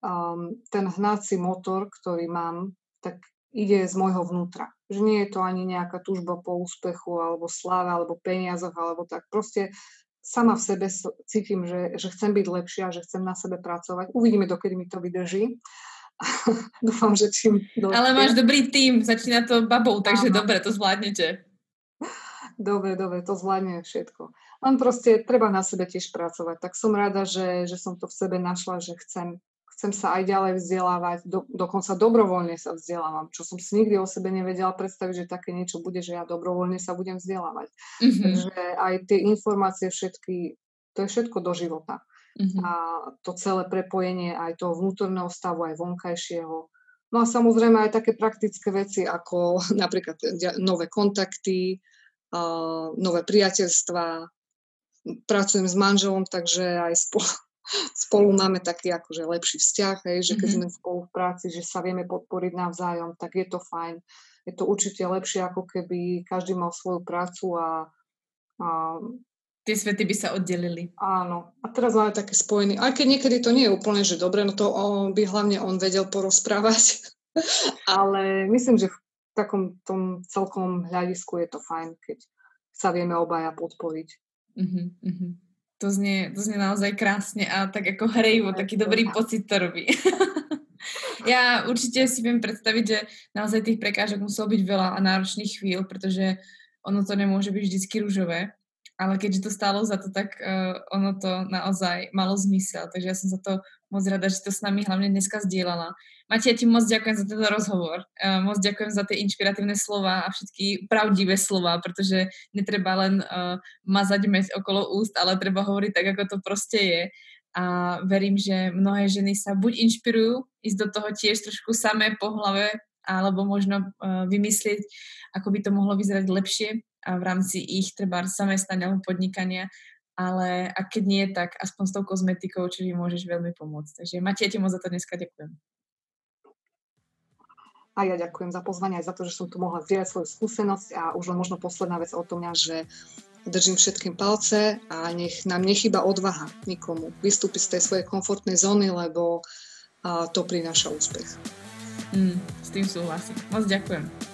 um, ten hnací motor, ktorý mám, tak ide z môjho vnútra. Že nie je to ani nejaká túžba po úspechu, alebo sláve, alebo peniazoch, alebo tak. Proste sama v sebe cítim, že, že chcem byť lepšia, že chcem na sebe pracovať. Uvidíme, dokedy mi to vydrží. Dúfam, že čím... Dlhšie. Ale máš dobrý tým, začína to babou, takže Áno. dobre, to zvládnete. Dobre, dobre, to zvládne všetko. Len proste treba na sebe tiež pracovať. Tak som rada, že, že som to v sebe našla, že chcem chcem sa aj ďalej vzdelávať, do, dokonca dobrovoľne sa vzdelávam, čo som si nikdy o sebe nevedela predstaviť, že také niečo bude, že ja dobrovoľne sa budem vzdelávať. Mm-hmm. Takže aj tie informácie všetky, to je všetko do života. Mm-hmm. A to celé prepojenie aj toho vnútorného stavu, aj vonkajšieho. No a samozrejme aj také praktické veci, ako napríklad nové kontakty, uh, nové priateľstva, pracujem s manželom, takže aj spolu, spolu máme taký akože lepší vzťah, hej, že keď mm-hmm. sme spolu v práci, že sa vieme podporiť navzájom, tak je to fajn. Je to určite lepšie, ako keby každý mal svoju prácu a, a Tie svety by sa oddelili. Áno. A teraz máme také spojený. Aj keď niekedy to nie je úplne, že dobre, no to on, by hlavne on vedel porozprávať. Ale myslím, že v takom tom celkom hľadisku je to fajn, keď sa vieme obaja podporiť. Uh-huh, uh-huh. To znie, to znie naozaj krásne a tak ako hrejivo, taký dobrý pocit to robí. ja určite si viem predstaviť, že naozaj tých prekážok muselo byť veľa a náročných chvíľ, pretože ono to nemôže byť vždy rúžové, ale keďže to stálo za to, tak uh, ono to naozaj malo zmysel. Takže ja som za to moc rada, že to s nami hlavne dneska zdieľala. Matia, ti moc ďakujem za tento rozhovor. Uh, moc ďakujem za tie inšpiratívne slova a všetky pravdivé slova, pretože netreba len uh, mazať med okolo úst, ale treba hovoriť tak, ako to proste je. A verím, že mnohé ženy sa buď inšpirujú ísť do toho tiež trošku samé po hlave, alebo možno uh, vymyslieť, ako by to mohlo vyzerať lepšie a v rámci ich treba zamestnania alebo podnikania, ale a keď nie, tak aspoň s tou kozmetikou, či môžeš veľmi pomôcť. Takže Matia, ti moc za to dneska ďakujem. A ja ďakujem za pozvanie aj za to, že som tu mohla zdieľať svoju skúsenosť a už len možno posledná vec o tom, že držím všetkým palce a nech nám nechyba odvaha nikomu vystúpiť z tej svojej komfortnej zóny, lebo to prináša úspech. Mm, s tým súhlasím. Moc ďakujem.